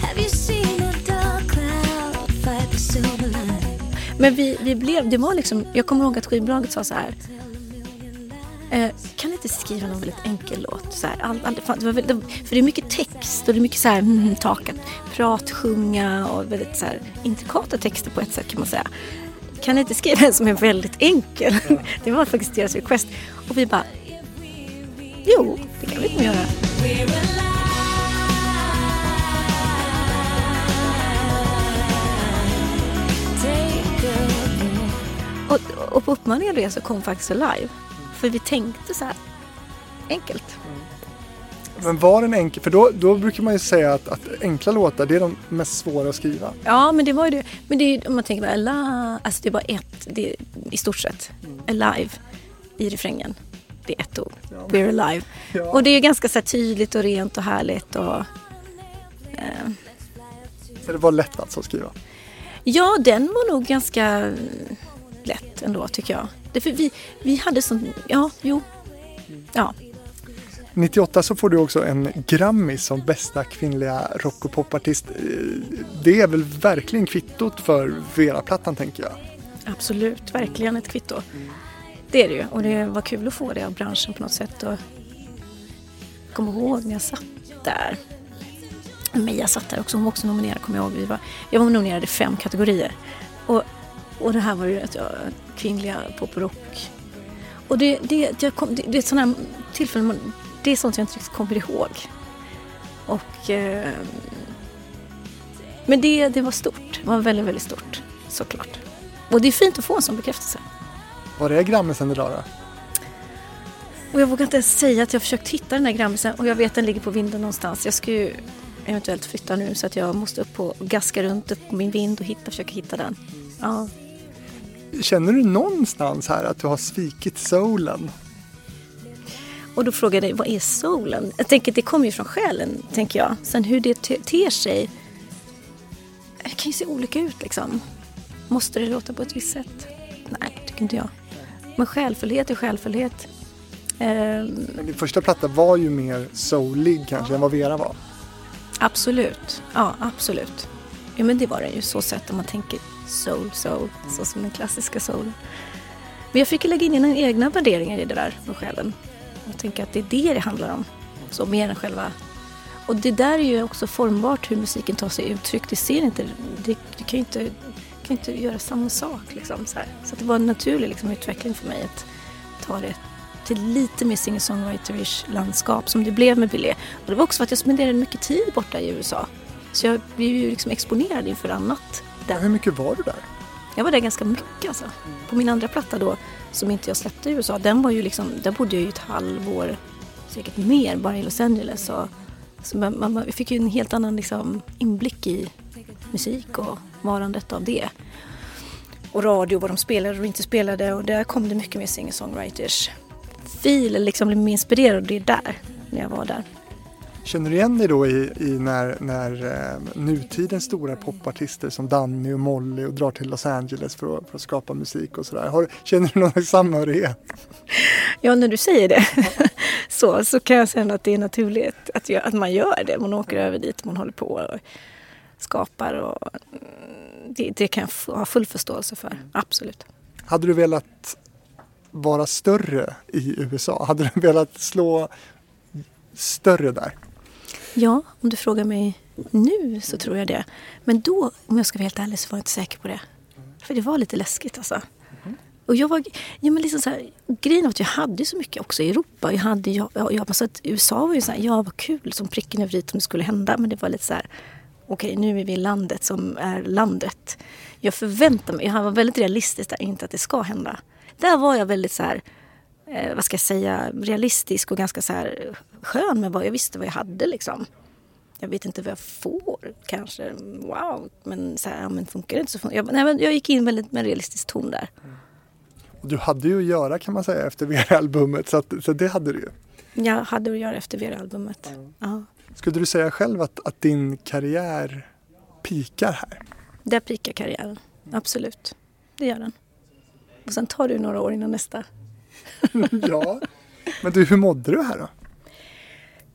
Have you seen a dark cloud fight the silver line? Men vi, vi blev, det var liksom, jag kommer ihåg att skivbolaget sa så här. Eh, kan du inte skriva någon väldigt enkel låt? Så här, all, all, det var väldigt, för det är mycket text och det är mycket så här, mm, takat, prat, sjunga och väldigt så här, intrikata texter på ett sätt kan man säga. Kan du inte skriva en som är väldigt enkel? det var faktiskt deras request. Och vi bara, jo, det kan vi göra. Och, och på uppmaning av det så kom faktiskt live. För vi tänkte så här enkelt. Men var den enkel? För då, då brukar man ju säga att, att, enkla låtar det är de mest svåra att skriva. Ja, men det var ju det. Men det är, om man tänker på Alive, alltså det är bara ett, det i stort sett. Mm. Alive i refrängen. Det är ett ord. Ja. We're alive. Ja. Och det är ganska så tydligt och rent och härligt och... Eh. Så det var lätt alltså att skriva? Ja, den var nog ganska lätt ändå tycker jag. Därför vi, vi hade sån, ja, jo, ja. 98 så får du också en Grammis som bästa kvinnliga rock och popartist. Det är väl verkligen kvittot för Vera-plattan tänker jag. Absolut, verkligen ett kvitto. Det är det ju och det var kul att få det av branschen på något sätt. Och jag kommer ihåg när jag satt där. Mia satt där också, hon var också nominerad kommer jag ihåg. Vi var, jag var nominerad i fem kategorier. Och och det här var ju att jag, kvinnliga pop och rock. Och det, det, jag kom, det, det är sådana tillfällen, det är sånt jag inte riktigt kommer ihåg. Och, eh, men det, det var stort, det var väldigt, väldigt stort såklart. Och det är fint att få en sån bekräftelse. Var är Grammisen idag då? Och jag vågar inte ens säga att jag har försökt hitta den här Grammisen och jag vet att den ligger på vinden någonstans. Jag ska ju eventuellt flytta nu så att jag måste upp och gaska runt upp på min vind och hitta, försöka hitta den. Ja, Känner du någonstans här att du har svikit soulen? Och då frågar jag dig, vad är soulen? Jag tänker det kommer ju från själen, tänker jag. Sen hur det ter sig, det kan ju se olika ut liksom. Måste det låta på ett visst sätt? Nej, tycker inte jag. Men själfullhet är själfullhet. Ehm. Din första platta var ju mer soulig kanske än vad Vera var. Absolut, ja absolut. Ja men det var den ju så sett om man tänker soul, soul, så som den klassiska soulen. Men jag fick lägga in mina egna värderingar i det där med själen. Jag tänker att det är det det handlar om. Så mer än själva... Och det där är ju också formbart hur musiken tar sig uttryck. Det ser inte... Det, det kan ju inte, kan inte göra samma sak liksom. Så, så det var en naturlig liksom, utveckling för mig att ta det till lite mer singer-songwriterish landskap som det blev med Billy. Och det var också för att jag spenderade mycket tid borta i USA. Så jag blev ju liksom exponerad inför annat. Där. Hur mycket var du där? Jag var där ganska mycket alltså. På min andra platta då, som inte jag släppte i USA, den var ju liksom, där bodde jag ju ett halvår, säkert mer, bara i Los Angeles. Och, så man, man fick ju en helt annan liksom, inblick i musik och varandet av det. Och radio, vad de spelade och inte spelade och där kom det mycket mer singer-songwriters fil, liksom blev mer inspirerad av det där, när jag var där. Känner du igen dig då i, i när, när eh, nutidens stora popartister som Danny och Molly och drar till Los Angeles för att, för att skapa musik och sådär. Känner du någon samhörighet? Ja, när du säger det så, så kan jag känna att det är naturligt att, jag, att man gör det. Man åker över dit, man håller på och skapar och mm, det, det kan jag ha full förståelse för, absolut. Hade du velat vara större i USA? Hade du velat slå större där? Ja, om du frågar mig nu så tror jag det. Men då, om jag ska vara helt ärlig, så var jag inte säker på det. För det var lite läskigt alltså. Och jag var, ja men liksom så här, grejen var att jag hade så mycket också i Europa. Jag hade, jag, jag, så att USA var ju så här, ja vad kul som pricken över i om det skulle hända. Men det var lite så här, okej nu är vi landet som är landet. Jag förväntar mig, jag var väldigt realistisk där, inte att det ska hända. Där var jag väldigt så här, eh, vad ska jag säga, realistisk och ganska så här skön med vad jag visste vad jag hade liksom. Jag vet inte vad jag får kanske, wow, men så här, ja, men funkar det inte så funkar jag, nej, men jag gick in väldigt med en realistisk ton där. Du hade ju att göra kan man säga efter VR-albumet så, att, så det hade du ju. Jag hade att göra efter VR-albumet. Mm. Ja. Skulle du säga själv att, att din karriär pikar här? Där pikar karriären, absolut. Det gör den. Och sen tar det några år innan nästa. ja, men du, hur mådde du här då?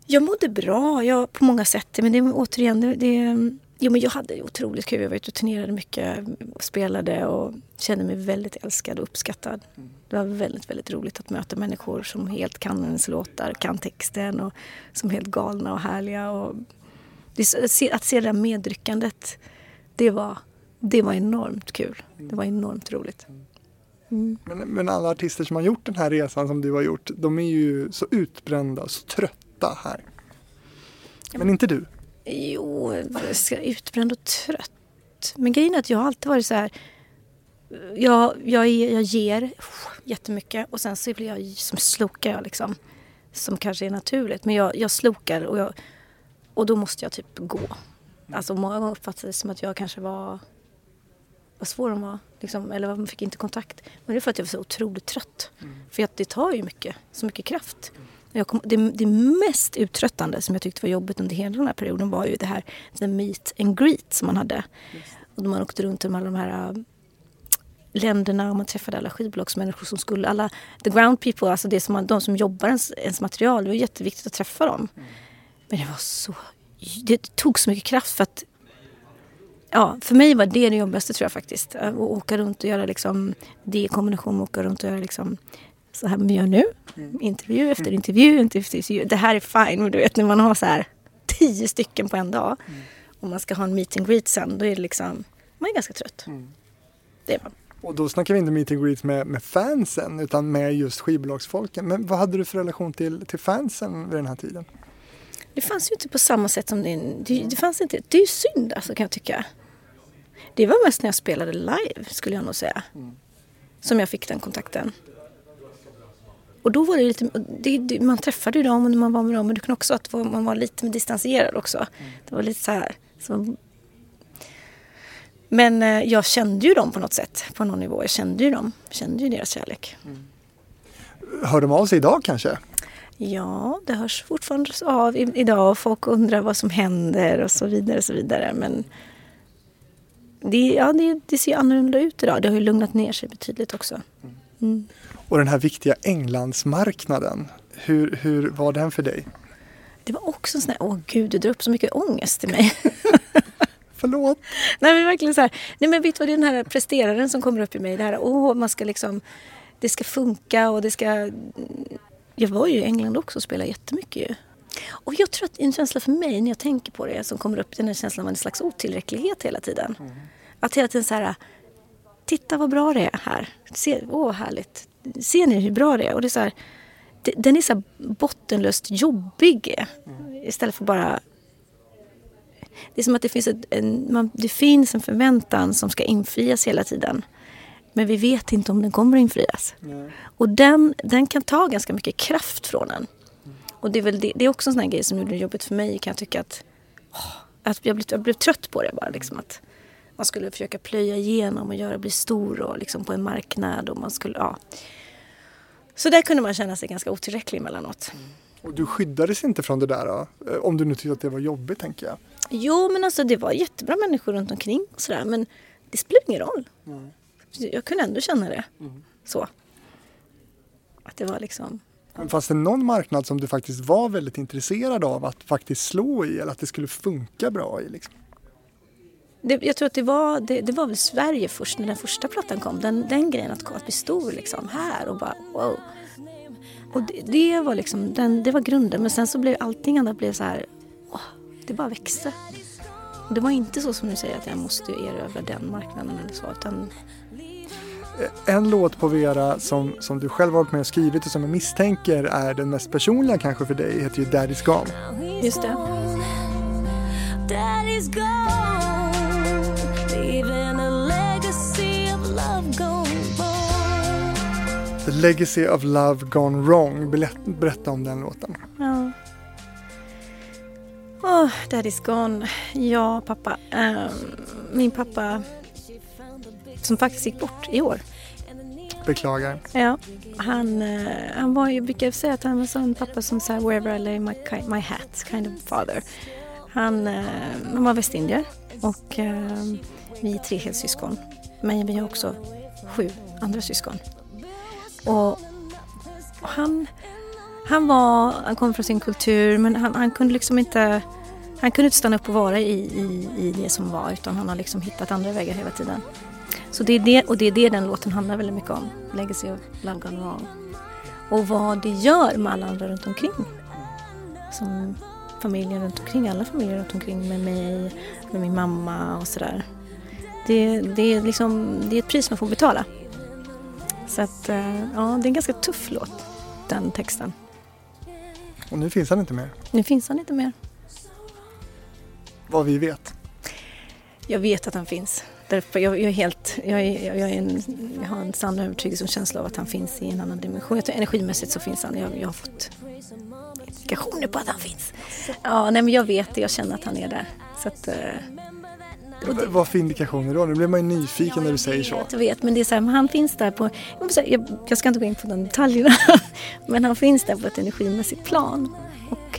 Jag mådde bra jag, på många sätt. Men det återigen, det, det, jo, men jag hade otroligt kul. Jag var ute och turnerade mycket, och spelade och kände mig väldigt älskad och uppskattad. Det var väldigt, väldigt roligt att möta människor som helt kan ens låtar, kan texten och som är helt galna och härliga. Och det, att se det där medryckandet, det var, det var enormt kul. Det var enormt roligt. Mm. Men, men, alla artister som har gjort den här resan som du har gjort, de är ju så utbrända och så trötta här. Men inte du? Jo, utbränd och trött. Men grejen är att jag har alltid varit så här. Jag, jag, jag ger jättemycket och sen så blir jag som slokar jag liksom. Som kanske är naturligt. Men jag, jag slokar och, jag, och då måste jag typ gå. Alltså många gånger uppfattades det som att jag kanske var vad svår de var. Liksom, eller man fick inte kontakt. Men det är för att jag var så otroligt trött. Mm. För att det tar ju mycket, så mycket kraft. Kom, det, det, mest uttröttande som jag tyckte var jobbigt under hela den här perioden var ju det här the meet and greet som man hade. Och man åkte runt med alla de här äh, länderna och man träffade alla skivbolagsmänniskor som skulle, alla the ground people, alltså det som man, de som jobbar ens, ens material. Det var jätteviktigt att träffa dem. Mm. Men det var så, det tog så mycket kraft för att Ja, för mig var det det jobbigaste tror jag faktiskt. Att åka runt och göra liksom, det i kombination med att åka runt och göra liksom, så här vi gör nu. Mm. Intervju efter intervju, intervju efter intervju. Det här är fine, du vet när man har så här tio stycken på en dag. Mm. Och man ska ha en meet and greet sen, då är det liksom, man är ganska trött. Mm. Det är man. Och då snackar vi inte meet and greet med, med fansen utan med just skivbolagsfolken. Men vad hade du för relation till, till fansen vid den här tiden? Det fanns ju inte på samma sätt som det, det, det fanns inte. Det är ju synd alltså kan jag tycka. Det var mest när jag spelade live skulle jag nog säga. Mm. Som jag fick den kontakten. Och då var det lite, det, det, man träffade ju dem när man var med dem men det kunde också att man var lite distanserad också. Mm. Det var lite så här. Så. Men eh, jag kände ju dem på något sätt, på någon nivå. Jag kände ju dem, kände ju deras kärlek. Mm. Hör de av sig idag kanske? Ja, det hörs fortfarande av idag och folk undrar vad som händer och så vidare. Och så vidare. Men det, ja, det, det ser annorlunda ut idag. Det har ju lugnat ner sig betydligt också. Mm. Och den här viktiga Englandsmarknaden, hur, hur var den för dig? Det var också sån här, åh gud, du drar upp så mycket ångest i mig. Förlåt. Nej men verkligen så här, nej men vet du vad det är den här presteraren som kommer upp i mig. Det här, åh man ska liksom, det ska funka och det ska jag var ju i England också och spelade jättemycket ju. Och jag tror att en känsla för mig när jag tänker på det som kommer upp, den här känslan av en slags otillräcklighet hela tiden. Mm. Att hela tiden så här, titta vad bra det är här. Se, åh härligt. Ser ni hur bra det är? Och det är så här, det, den är så bottenlöst jobbig. Istället för bara... Det är som att det finns, ett, en, man, det finns en förväntan som ska infrias hela tiden. Men vi vet inte om den kommer att infrias. Nej. Och den, den kan ta ganska mycket kraft från en. Och det är, väl det, det är också en sån här grej som gjorde det jobbigt för mig kan jag tycka att, åh, att jag, blev, jag blev trött på det bara. Liksom att man skulle försöka plöja igenom och göra bli stor och liksom på en marknad. Och man skulle, ja. Så där kunde man känna sig ganska otillräcklig emellanåt. Mm. Och du skyddades inte från det där då? Eh, om du nu tyckte att det var jobbigt tänker jag. Jo men alltså det var jättebra människor runt omkring och sådär men det spelar ingen roll. Mm. Jag kunde ändå känna det. Mm. Så. Att det var liksom fanns det någon marknad som du faktiskt var väldigt intresserad av att faktiskt slå i eller att det skulle funka bra i? Liksom? Det, jag tror att det var, det, det, var väl Sverige först när den första plattan kom. Den, den grejen att, att bli stor liksom här och bara wow. Och det, det var liksom, den, det var grunden. Men sen så blev allting annat blev så här, åh, det bara växte. Det var inte så som du säger att jag måste erövra den marknaden eller så. Utan en låt på Vera som, som du själv har varit med och skrivit och som jag misstänker är den mest personliga kanske för dig heter ju Daddy's Gone. Just det. Daddy's gone, leaving a legacy of love gone wrong. The Legacy of Love Gone Wrong. Berätta om den låten. Ja. Oh, Daddy's Gone. Ja, pappa. Um, min pappa som faktiskt gick bort i år. Beklagar. Ja, han, uh, han var ju, brukar säga att han var sån pappa som sa wherever I lay my, my hat kind of father. Han, uh, han var västindier och uh, vi är tre helsyskon. Men vi har också sju andra syskon. Och, och han, han var, han kom från sin kultur men han, han kunde liksom inte han kunde inte stanna upp och vara i, i, i det som var utan han har liksom hittat andra vägar hela tiden. Så det är det, och det är det den låten handlar väldigt mycket om. Legacy of Love Gone Wrong. Och vad det gör med alla andra runt omkring. Som familjen runt omkring, alla familjer runt omkring med mig, med min mamma och sådär. Det, det, är liksom, det är ett pris man får betala. Så att, eh, ja, det är en ganska tuff låt, den texten. Och nu finns han inte mer? Nu finns han inte mer. Vad vi vet? Jag vet att han finns. Därför jag, jag, är helt, jag, är, jag, är en, jag har en sann övertygelse och känsla av att han finns i en annan dimension. Jag tror, energimässigt så finns han. Jag, jag har fått indikationer på att han finns. Ja, nej, men jag vet det. Jag känner att han är där. Så att, och det, Vad för indikationer då? Nu blir man ju nyfiken när du säger så. Jag vet, men det är så här, han finns där på, jag, jag ska inte gå in på de detaljerna, men han finns där på ett energimässigt plan. Och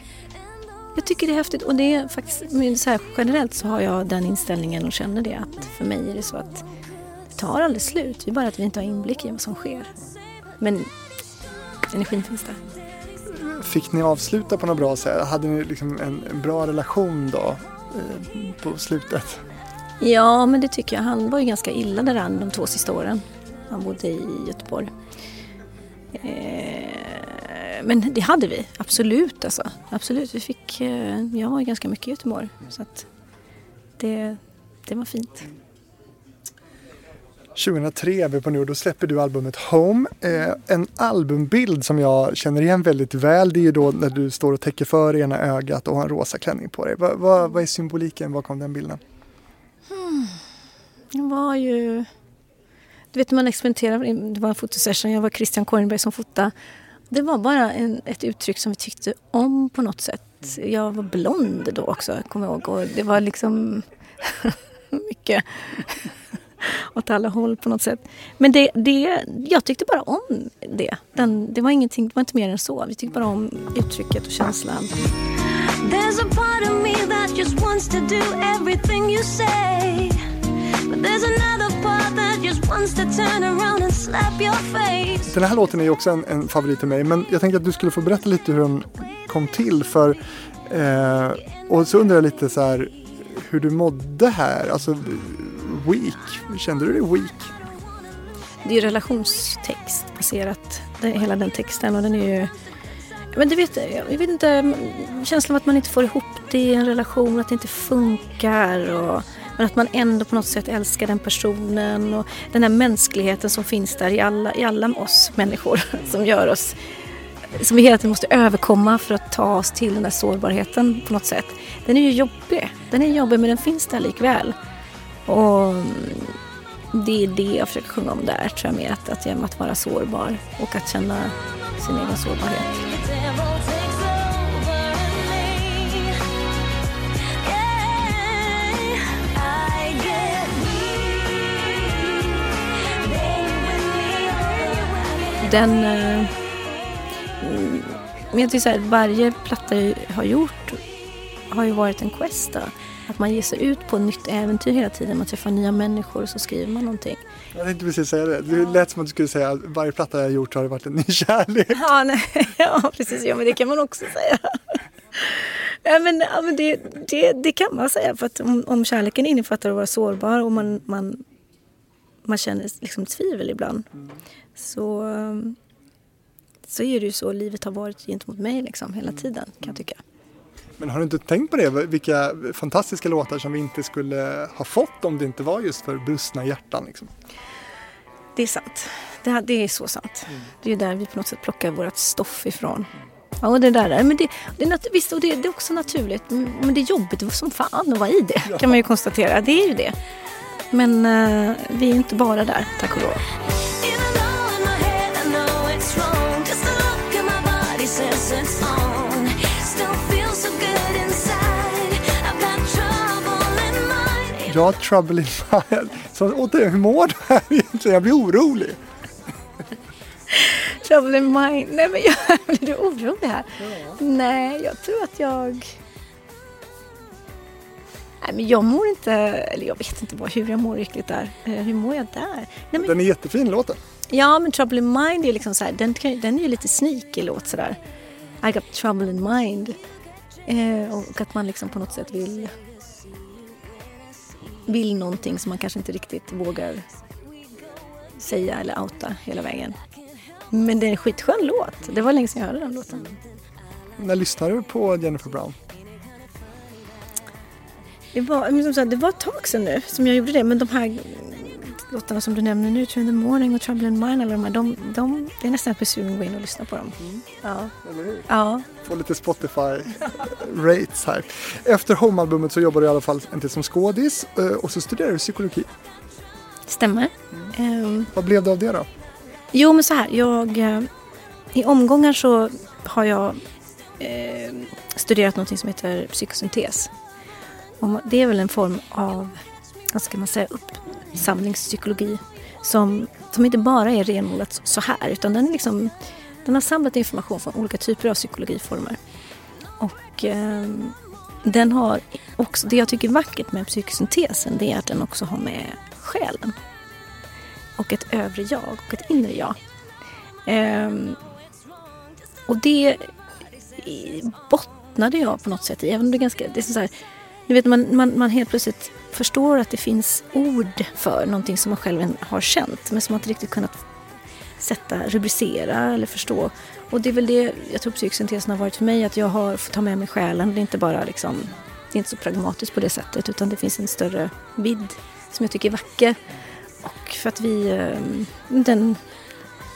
jag tycker det är häftigt och det är faktiskt, så här, generellt så har jag den inställningen och känner det att för mig är det så att det tar aldrig slut. Det är bara att vi inte har inblick i vad som sker. Men energin finns där. Fick ni avsluta på något bra sätt? Hade ni liksom en, bra relation då eh, på slutet? Ja, men det tycker jag. Han var ju ganska illa däran de två sista åren. Han bodde i Göteborg. Eh, men det hade vi, absolut alltså. Absolut, vi fick, eh, jag var ganska mycket i Göteborg. Så att det, det var fint. 2003 vi på nu, då släpper du albumet Home. Eh, en albumbild som jag känner igen väldigt väl, det är ju då när du står och täcker för ena ögat och har en rosa klänning på dig. Va, va, vad är symboliken bakom den bilden? Hmm. Det var ju... Du vet man experimenterar, det var en fotosession, jag var Christian Kornberg som fotade det var bara en, ett uttryck som vi tyckte om på något sätt. Jag var blond då också, kommer jag ihåg. Och det var liksom mycket åt alla håll på något sätt. Men det, det, jag tyckte bara om det. Den, det, var ingenting, det var inte mer än så. Vi tyckte bara om uttrycket och känslan. There's a part of me that just wants to do everything you say But there's another den här låten är ju också en, en favorit till mig men jag tänkte att du skulle få berätta lite hur den kom till för eh, och så undrar jag lite så här hur du mådde här, alltså weak, kände du dig weak? Det är ju relationstext baserat, hela den texten och den är ju men du vet, jag vet inte, känslan av att man inte får ihop det i en relation, att det inte funkar och men att man ändå på något sätt älskar den personen och den här mänskligheten som finns där i alla, i alla oss människor som gör oss som vi hela tiden måste överkomma för att ta oss till den där sårbarheten på något sätt. Den är ju jobbig. Den är jobbig men den finns där likväl. Och det är det jag försöker sjunga om där tror jag mer. Att, att, att vara sårbar och att känna sin egen sårbarhet. Den... Eh, men jag tycker så här, varje platta jag har gjort har ju varit en quest. Då. Att man ger sig ut på ett nytt äventyr hela tiden. Man träffar nya människor och så skriver man någonting. Jag tänkte precis säga det. Det lät som att du skulle säga att varje platta jag har gjort har det varit en ny kärlek. Ja, nej, ja precis. Ja, men det kan man också säga. Ja, men, ja, men det, det, det kan man säga. För att om, om kärleken innefattar att vara sårbar och man, man, man känner liksom tvivel ibland. Mm. Så, så är det ju så livet har varit gentemot mig liksom, hela mm. tiden kan jag tycka. Men har du inte tänkt på det? Vilka fantastiska låtar som vi inte skulle ha fått om det inte var just för brustna hjärtan. Liksom. Det är sant. Det, det är så sant. Mm. Det är där vi på något sätt plockar vårt stoff ifrån. Ja, och det där. Men det, det är, visst, och det, det, är också naturligt. Men det är jobbigt som fan att vara i det. Ja. Kan man ju konstatera. Det är ju det. Men uh, vi är inte bara där, tack och lov. Har trouble in mind. Så återigen, hur mår du här egentligen? Jag blir orolig. trouble in mind. Nej men jag blir orolig här? Ja. Nej, jag tror att jag... Nej men jag mår inte, eller jag vet inte vad, hur jag mår riktigt där. Eh, hur mår jag där? Nej, men... Den är jättefin låten. Ja men Trouble in Mind är liksom så här, den, den är ju lite sneaky låt sådär. I got trouble in mind. Eh, och att man liksom på något sätt vill vill någonting som man kanske inte riktigt vågar säga eller outa hela vägen. Men det är en skitskön låt. Det var länge sedan jag hörde den låten. När lyssnade du på Jennifer Brown? Det var, som sagt, det var ett tag sedan nu som jag gjorde det. Men de här låtarna som du nämner nu, in the morning och Trouble in mine, alla de här, de, de, det är nästan att bli sugen att gå in och lyssna på dem. Mm. Ja. Eller hur? Ja. Få lite Spotify-rates här. Efter Home-albumet så jobbar du i alla fall inte som skådis eh, och så studerar du psykologi. Stämmer. Mm. Um, Vad blev det av det då? Jo, men så här, jag... Eh, I omgångar så har jag eh, studerat något som heter psykosyntes. Det är väl en form av, vad ska man säga, uppsamlingspsykologi som, som inte bara är renodlat så här utan den, är liksom, den har samlat information från olika typer av psykologiformer. Och eh, den har också, det jag tycker är vackert med psykosyntesen det är att den också har med själen. Och ett övre jag och ett inre jag. Eh, och det bottnade jag på något sätt i, även om det är ganska, det är så här, du vet man, man, man helt plötsligt förstår att det finns ord för någonting som man själv har känt men som man inte riktigt kunnat sätta, rubricera eller förstå. Och det är väl det jag tror psyksyntesen har varit för mig, att jag har fått ta med mig själen. Det är inte bara liksom, det är inte så pragmatiskt på det sättet utan det finns en större vidd som jag tycker är vacker. Och för att vi, eh, den,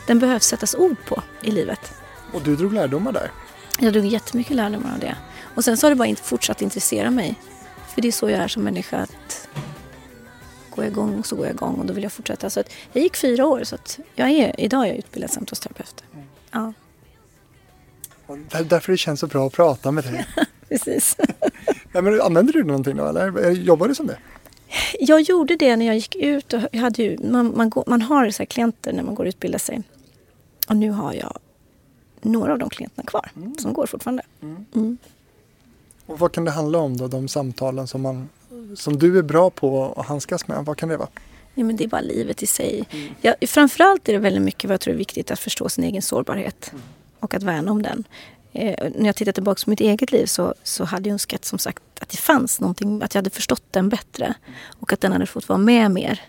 den behövs sättas ord på i livet. Och du drog lärdomar där? Jag drog jättemycket lärdomar av det. Och sen så har det bara fortsatt intressera mig för det är så jag är som människa. att Går jag igång så går jag igång och då vill jag fortsätta. Så att jag gick fyra år så att jag är, idag är jag utbildad samtalsterapeut. Ja. Därför det känns så bra att prata med dig. Precis. ja, men använder du någonting då eller jobbar du som det? Jag gjorde det när jag gick ut. Och jag hade ju, man, man, går, man har så klienter när man går och utbildar sig. Och nu har jag några av de klienterna kvar mm. som går fortfarande. Mm. Mm. Och vad kan det handla om då, de samtalen som, man, som du är bra på att handskas med? Vad kan det vara? Ja, men det är bara livet i sig. Mm. Ja, framförallt är det väldigt mycket vad jag tror är viktigt att förstå sin egen sårbarhet mm. och att värna om den. Eh, när jag tittar tillbaka på mitt eget liv så, så hade jag önskat som sagt att det fanns någonting, att jag hade förstått den bättre och att den hade fått vara med mer.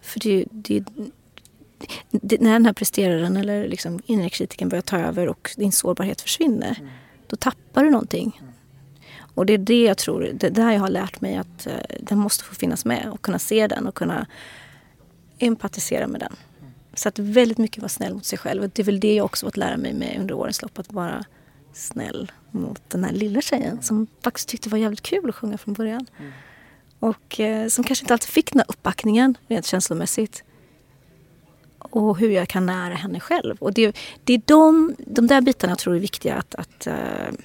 För det, det, det när den här presteraren eller liksom inre kritiken börjar ta över och din sårbarhet försvinner, mm. då tappar du någonting. Och det är det jag tror, det där jag har lärt mig att uh, den måste få finnas med och kunna se den och kunna empatisera med den. Så att väldigt mycket vara snäll mot sig själv. Och det är väl det jag också fått lära mig med under årens lopp. Att vara snäll mot den här lilla tjejen som faktiskt tyckte det var jävligt kul att sjunga från början. Mm. Och eh, som kanske inte alltid fick den här uppbackningen rent känslomässigt. Och hur jag kan nära henne själv. Och det, det är de, de där bitarna jag tror är viktiga att, att, uh,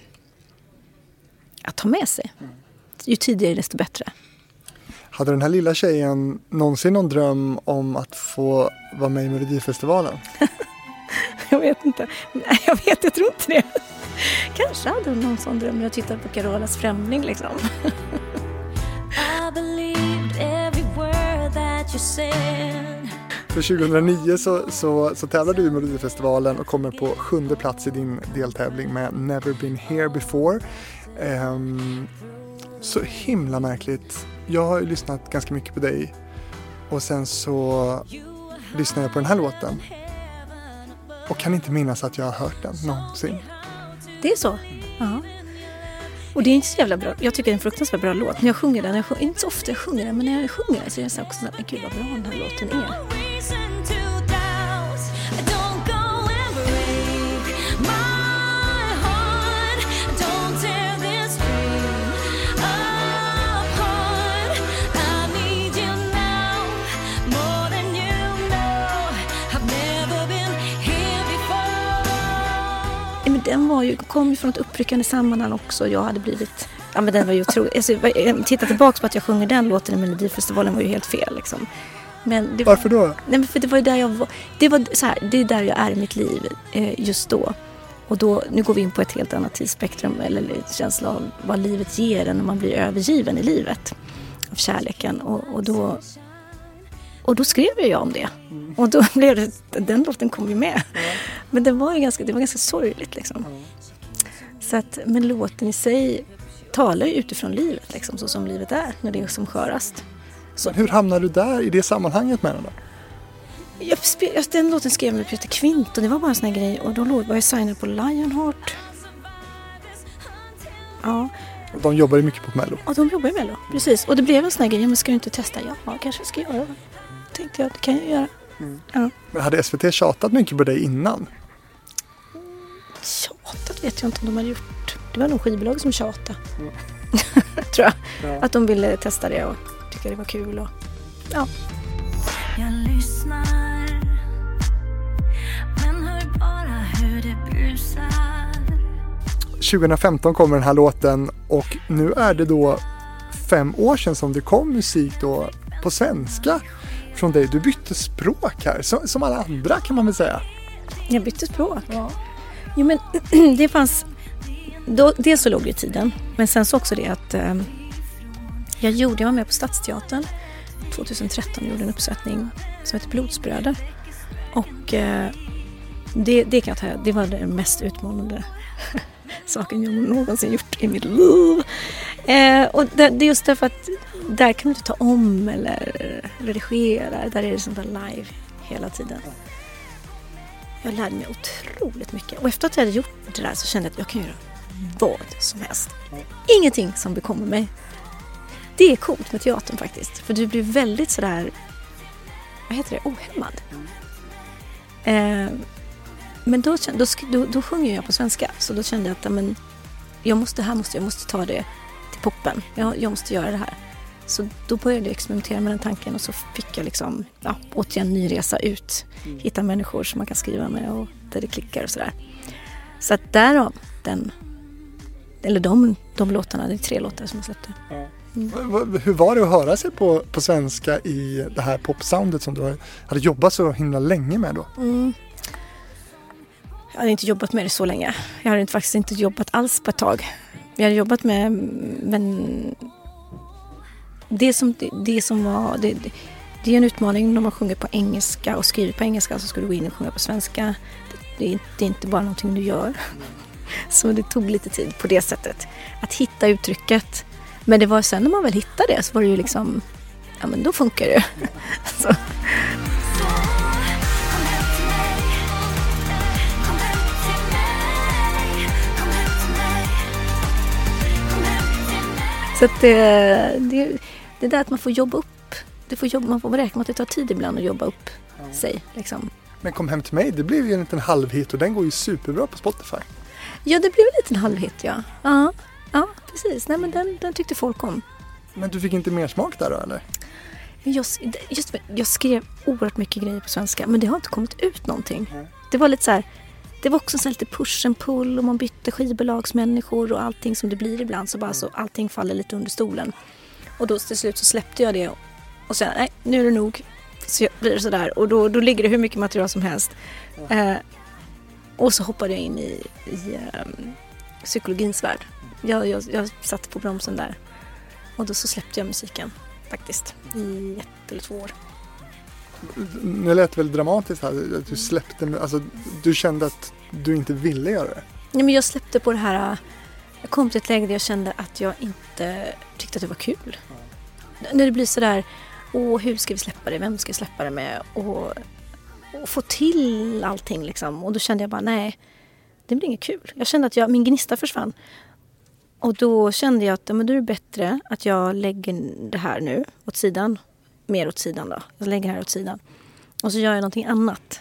att ta med sig. Ju tidigare desto bättre. Hade den här lilla tjejen någonsin någon dröm om att få vara med i Melodifestivalen? jag vet inte. Nej, jag vet, jag tror inte det. Kanske hade hon någon sån dröm när jag tittade på Carolas Främling liksom. För 2009 så, så, så tävlar du i Melodifestivalen och kommer på sjunde plats i din deltävling med Never been here before. Um, så himla märkligt. Jag har ju lyssnat ganska mycket på dig och sen så lyssnar jag på den här låten och kan inte minnas att jag har hört den någonsin. Det är så? Ja. Och det är inte så jävla bra. Jag tycker det är en fruktansvärt bra låt. När jag sjunger den, jag sjunger, inte så ofta jag sjunger den, men när jag sjunger den så är det också så här, gud vad bra den här låten är. Den var ju, kom ju från ett uppryckande sammanhang också. Jag hade blivit, ja men den var ju otrolig. Alltså, titta tillbaka på att jag sjunger den låten i Melodifestivalen var ju helt fel liksom. Men det var, Varför då? Nej men för det var ju där jag var, det var så här, det är där jag är i mitt liv eh, just då. Och då, nu går vi in på ett helt annat tidsspektrum eller känsla av vad livet ger en när man blir övergiven i livet. Av kärleken. Och, och då och då skrev jag om det. Och då blev det, den låten kom ju med. Men det var ju ganska, det var ganska sorgligt liksom. Så att, men låten i sig talar ju utifrån livet liksom, så som livet är när det är som skörast. Så. Men hur hamnade du där i det sammanhanget med den då? Jag, den låten skrev jag med Peter Kvint och det var bara en sån här grej och då var jag signad på Lionheart. Ja. De jobbar ju mycket på Mello. Ja, de jobbar i Mello. Precis. Och det blev en sån här grej, men ska du inte testa? Ja, kanske ska jag göra tänkte jag, det kan jag göra. Mm. Ja. Men hade SVT tjatat mycket på dig innan? Tjatat vet jag inte om de hade gjort. Det var nog skivbolag som tjatade. Mm. Tror jag. Ja. Att de ville testa det och tycka det var kul. Och, ja. Jag lyssnar Men hör bara hur det brusar 2015 kommer den här låten och nu är det då fem år sedan som det kom musik då på svenska från dig. Du bytte språk här, som, som alla andra kan man väl säga. Jag bytte språk? Ja. Jo men det fanns, då, dels så låg det i tiden, men sen så också det att eh, jag gjorde, jag var med på Stadsteatern 2013 och gjorde en uppsättning som heter Blodsbröder. Och eh, det, det kan jag säga, det var den mest utmanande saken jag någonsin gjort i mitt liv. Eh, och det, det är just därför att där kan du inte ta om eller redigera. Där är det sånt där live hela tiden. Jag lärde mig otroligt mycket. Och efter att jag hade gjort det där så kände jag att jag kan göra vad som helst. Ingenting som bekommer mig. Det är coolt med teatern faktiskt. För du blir väldigt sådär, vad heter det, ohämmad. Eh, men då, då, då, då sjunger jag på svenska. Så då kände jag att amen, jag måste, här måste, jag måste ta det poppen. Jag, jag måste göra det här. Så då började jag experimentera med den tanken och så fick jag liksom, ja, återigen ny resa ut. Mm. Hitta människor som man kan skriva med och där det klickar och sådär. Så att därav den, eller de, de låtarna, det är tre låtar som jag släppte. Mm. Hur var det att höra sig på, på svenska i det här popsoundet som du hade jobbat så himla länge med då? Mm. Jag hade inte jobbat med det så länge. Jag hade faktiskt inte jobbat alls på ett tag. Jag hade jobbat med men det som, det, det som var... Det, det, är en utmaning när man sjunger på engelska och skriver på engelska så ska du gå in och sjunga på svenska. Det, är, det är inte bara någonting du gör. Så det tog lite tid på det sättet. Att hitta uttrycket. Men det var sen när man väl hittade det så var det ju liksom, ja men då funkar det. Så. Så att det, det, det är där att man får jobba upp. Det får jobba, man får räkna med att det tar tid ibland att jobba upp ja. sig. Liksom. Men Kom hem till mig, det blev ju en liten halvhit och den går ju superbra på Spotify. Ja, det blev en liten halvhit ja. Ja, ja precis. Nej men den, den tyckte folk om. Men du fick inte mer smak där då eller? Jag, just, jag skrev oerhört mycket grejer på svenska men det har inte kommit ut någonting. Det var lite så här, det var också så lite push and pull och man bytte skivbolagsmänniskor och allting som det blir ibland så bara så allting faller lite under stolen. Och då till slut så släppte jag det och sen nej nu är det nog. Så blir det sådär och då, då ligger det hur mycket material som helst. Eh, och så hoppade jag in i, i um, psykologins värld. Jag, jag, jag satte på bromsen där. Och då så släppte jag musiken faktiskt i ett eller två år. Nu lät det väldigt dramatiskt här, att du släppte, alltså du kände att du inte ville göra det? Nej men jag släppte på det här, äh, jag kom till ett läge där jag kände att jag inte tyckte att det var kul. Mm. När det blir sådär, åh hur ska vi släppa det, vem ska vi släppa det med? Och, och få till allting liksom. Och då kände jag bara, nej, det blir inget kul. Jag kände att jag, min gnista försvann. Och då kände jag att men då är det bättre att jag lägger det här nu åt sidan. Mer åt sidan då. Jag lägger det här åt sidan. Och så gör jag någonting annat.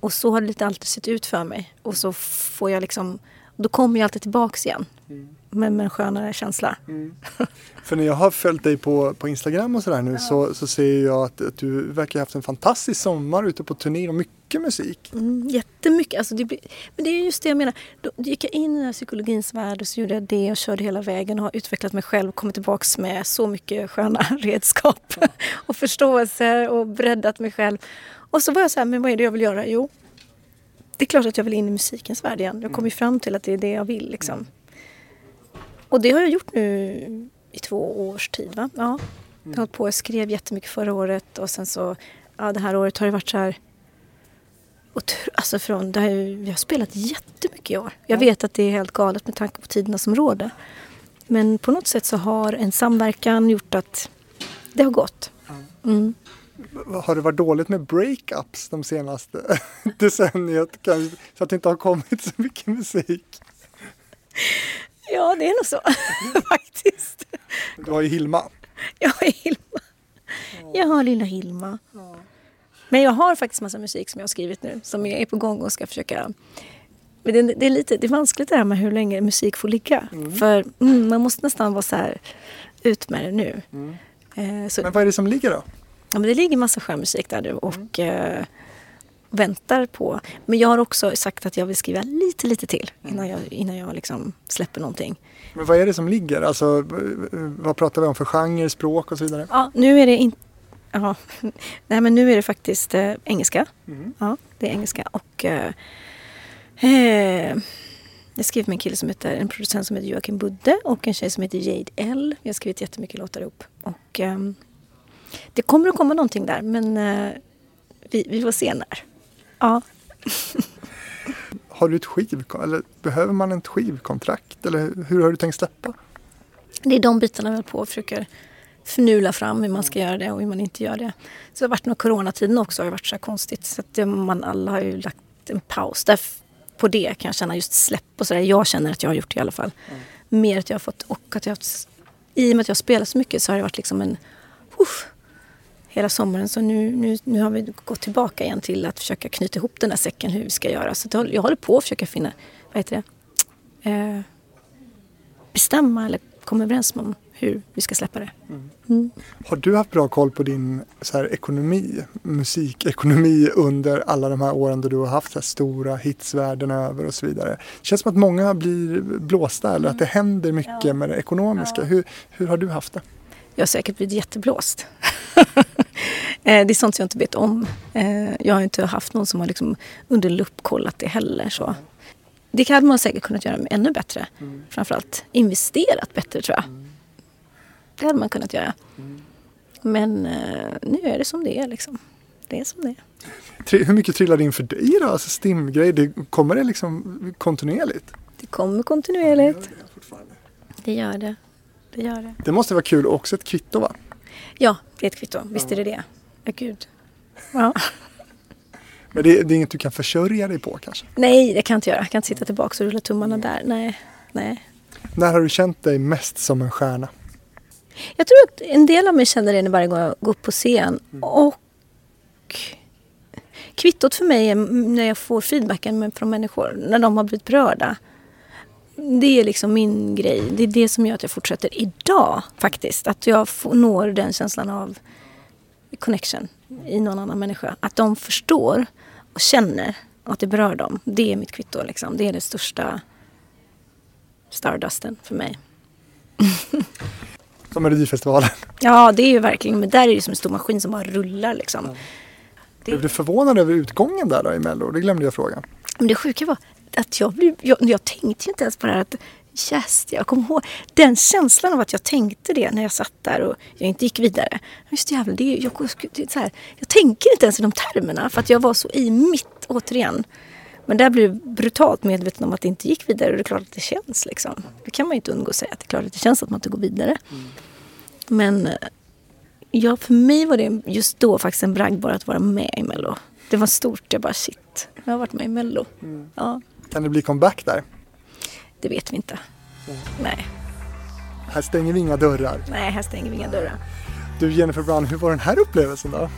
Och så har det lite alltid sett ut för mig. Och så får jag liksom, då kommer jag alltid tillbaks igen. Mm. Men med en skönare känsla. Mm. För när jag har följt dig på, på Instagram och sådär nu ja. så, så ser jag att, att, du verkar ha haft en fantastisk sommar ute på turné och mycket musik. Mm, jättemycket. Alltså det blir, men det är just det jag menar. Då gick jag in i den här psykologins värld och så gjorde jag det och körde hela vägen och har utvecklat mig själv och kommit tillbaks med så mycket sköna redskap och förståelse och breddat mig själv. Och så var jag så här, men vad är det jag vill göra? Jo, det är klart att jag vill in i musikens värld igen. Jag kom ju fram till att det är det jag vill liksom. Och det har jag gjort nu i två års tid. Va? Ja. Jag har på och skrev jättemycket förra året och sen så ja, det här året har det varit så här alltså från, det har ju, vi har spelat jättemycket i år. Jag ja. vet att det är helt galet med tanke på tiderna som råder. Men på något sätt så har en samverkan gjort att det har gått. Mm. Har det varit dåligt med breakups de senaste decenniet? Så att det inte har kommit så mycket musik? Ja, det är nog så faktiskt. Du har ju Hilma. Jag har Hilma. Jag har lilla Hilma. Men jag har faktiskt massa musik som jag har skrivit nu som jag är på gång och ska försöka men det, det, är lite det är vanskligt det här med hur länge musik får ligga. Mm. För mm, man måste nästan vara så här, ut med det nu. Mm. Eh, men vad är det som ligger då? Ja, men det ligger massa skön musik där nu och eh, väntar på. Men jag har också sagt att jag vill skriva lite, lite till innan jag, innan jag liksom släpper någonting. Men vad är det som ligger? Alltså, vad pratar vi om för genre, språk och så vidare? Ja, nu är det inte Ja, nej men nu är det faktiskt äh, engelska. Mm. Ja, det är engelska och äh, jag skrev med en kille som heter, en producent som heter Joakim Budde och en tjej som heter Jade L. Vi har skrivit jättemycket låtar ihop. Och, äh, det kommer att komma någonting där men vi, vi får se när. Ja. har du ett skivkontrakt eller behöver man ett skivkontrakt eller hur har du tänkt släppa? Det är de bitarna jag på och försöker förnula fram hur man ska göra det och hur man inte gör det. Så det har varit några coronatiden också har varit så här konstigt så att man alla har ju lagt en paus där på det kan jag känna just släpp och sådär. Jag känner att jag har gjort det i alla fall. Mm. Mer att jag har fått och att jag har i och med att jag spelar så mycket så har det varit liksom en uff, hela sommaren. Så nu, nu, nu har vi gått tillbaka igen till att försöka knyta ihop den där säcken hur vi ska göra. Så jag håller på att försöka finna, vad heter det, eh, bestämma eller komma överens om hur vi ska släppa det. Mm. Mm. Har du haft bra koll på din så här, ekonomi, musikekonomi under alla de här åren då du har haft så här, stora hits världen över och så vidare? Det känns som att många blir blåsta eller att det händer mycket ja. med det ekonomiska. Ja. Hur, hur har du haft det? Jag har säkert blivit jätteblåst. Eh, det är sånt jag inte vet om. Eh, jag har inte haft någon som har liksom under lupp kollat det heller. Så. Det hade man säkert kunnat göra ännu bättre. Mm. Framförallt investerat bättre tror jag. Mm. Det hade man kunnat göra. Mm. Men eh, nu är det som det är liksom. Det är som det är. Hur mycket trillar det in för dig då? Alltså stimgrej, det, kommer det liksom kontinuerligt? Det kommer kontinuerligt. Det gör det. Det gör det. Det måste vara kul också ett kvitto va? Ja, det är ett kvitto. Visst är det det. Ja, gud. Ja. Men det, det, är inget du kan försörja dig på kanske? Nej, det kan jag inte göra. Jag kan inte sitta tillbaka och rulla tummarna där. Nej, nej. När har du känt dig mest som en stjärna? Jag tror att en del av mig känner det varje gång jag går upp på scen. Mm. Och kvittot för mig är när jag får feedbacken från människor, när de har blivit berörda. Det är liksom min grej. Det är det som gör att jag fortsätter idag faktiskt. Att jag får, når den känslan av connection i någon annan människa. Att de förstår och känner och att det berör dem. Det är mitt kvitto. Liksom. Det är det största stardusten för mig. Som Melodifestivalen. Ja, det är ju verkligen. Men där är det som en stor maskin som bara rullar liksom. Ja. Det... Blev du förvånad över utgången där då i Mello? Det glömde jag fråga. Men det sjuka var att jag, blev, jag, jag tänkte inte ens på det här att yes, jag kommer ihåg den känslan av att jag tänkte det när jag satt där och jag inte gick vidare. Just jävlar, det, jag, det, så här, jag tänker inte ens i de termerna för att jag var så i mitt återigen. Men där blev jag brutalt medveten om att det inte gick vidare och det är klart att det känns liksom. Det kan man ju inte undgå att säga att det är klart att det känns att man inte går vidare. Mm. Men eh, ja, för mig var det just då faktiskt en bragd bara att vara med i Mello. Det var stort, jag bara shit, jag har varit med i Mello. Mm. Ja. Kan det bli comeback där? Det vet vi inte. Mm. Nej. Här stänger vi inga dörrar. Nej, här stänger vi inga dörrar. Du Jennifer Brown, hur var den här upplevelsen då?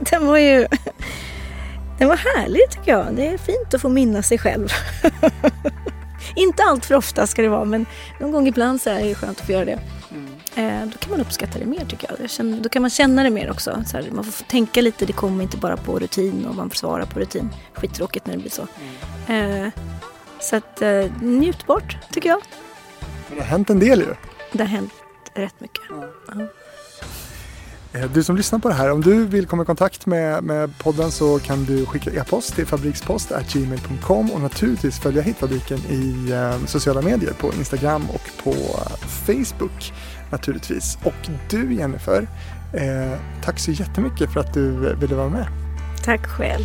den var ju... Den var härlig tycker jag. Det är fint att få minnas sig själv. inte allt för ofta ska det vara, men någon gång ibland så är det skönt att få göra det. Mm. Eh, då kan man uppskatta det mer tycker jag. Då kan man känna det mer också. Så här, man får tänka lite, det kommer inte bara på rutin och man får svara på rutin. Skittråkigt när det blir så. Mm. Eh, så att eh, njutbart tycker jag. Men det har hänt en del ju. Det har hänt rätt mycket. Ja. Eh, du som lyssnar på det här, om du vill komma i kontakt med, med podden så kan du skicka e-post till fabrikspost.gmail.com och naturligtvis följa Hitfabriken i eh, sociala medier på Instagram och på Facebook naturligtvis. Och du Jennifer, eh, tack så jättemycket för att du ville vara med. Tack själv.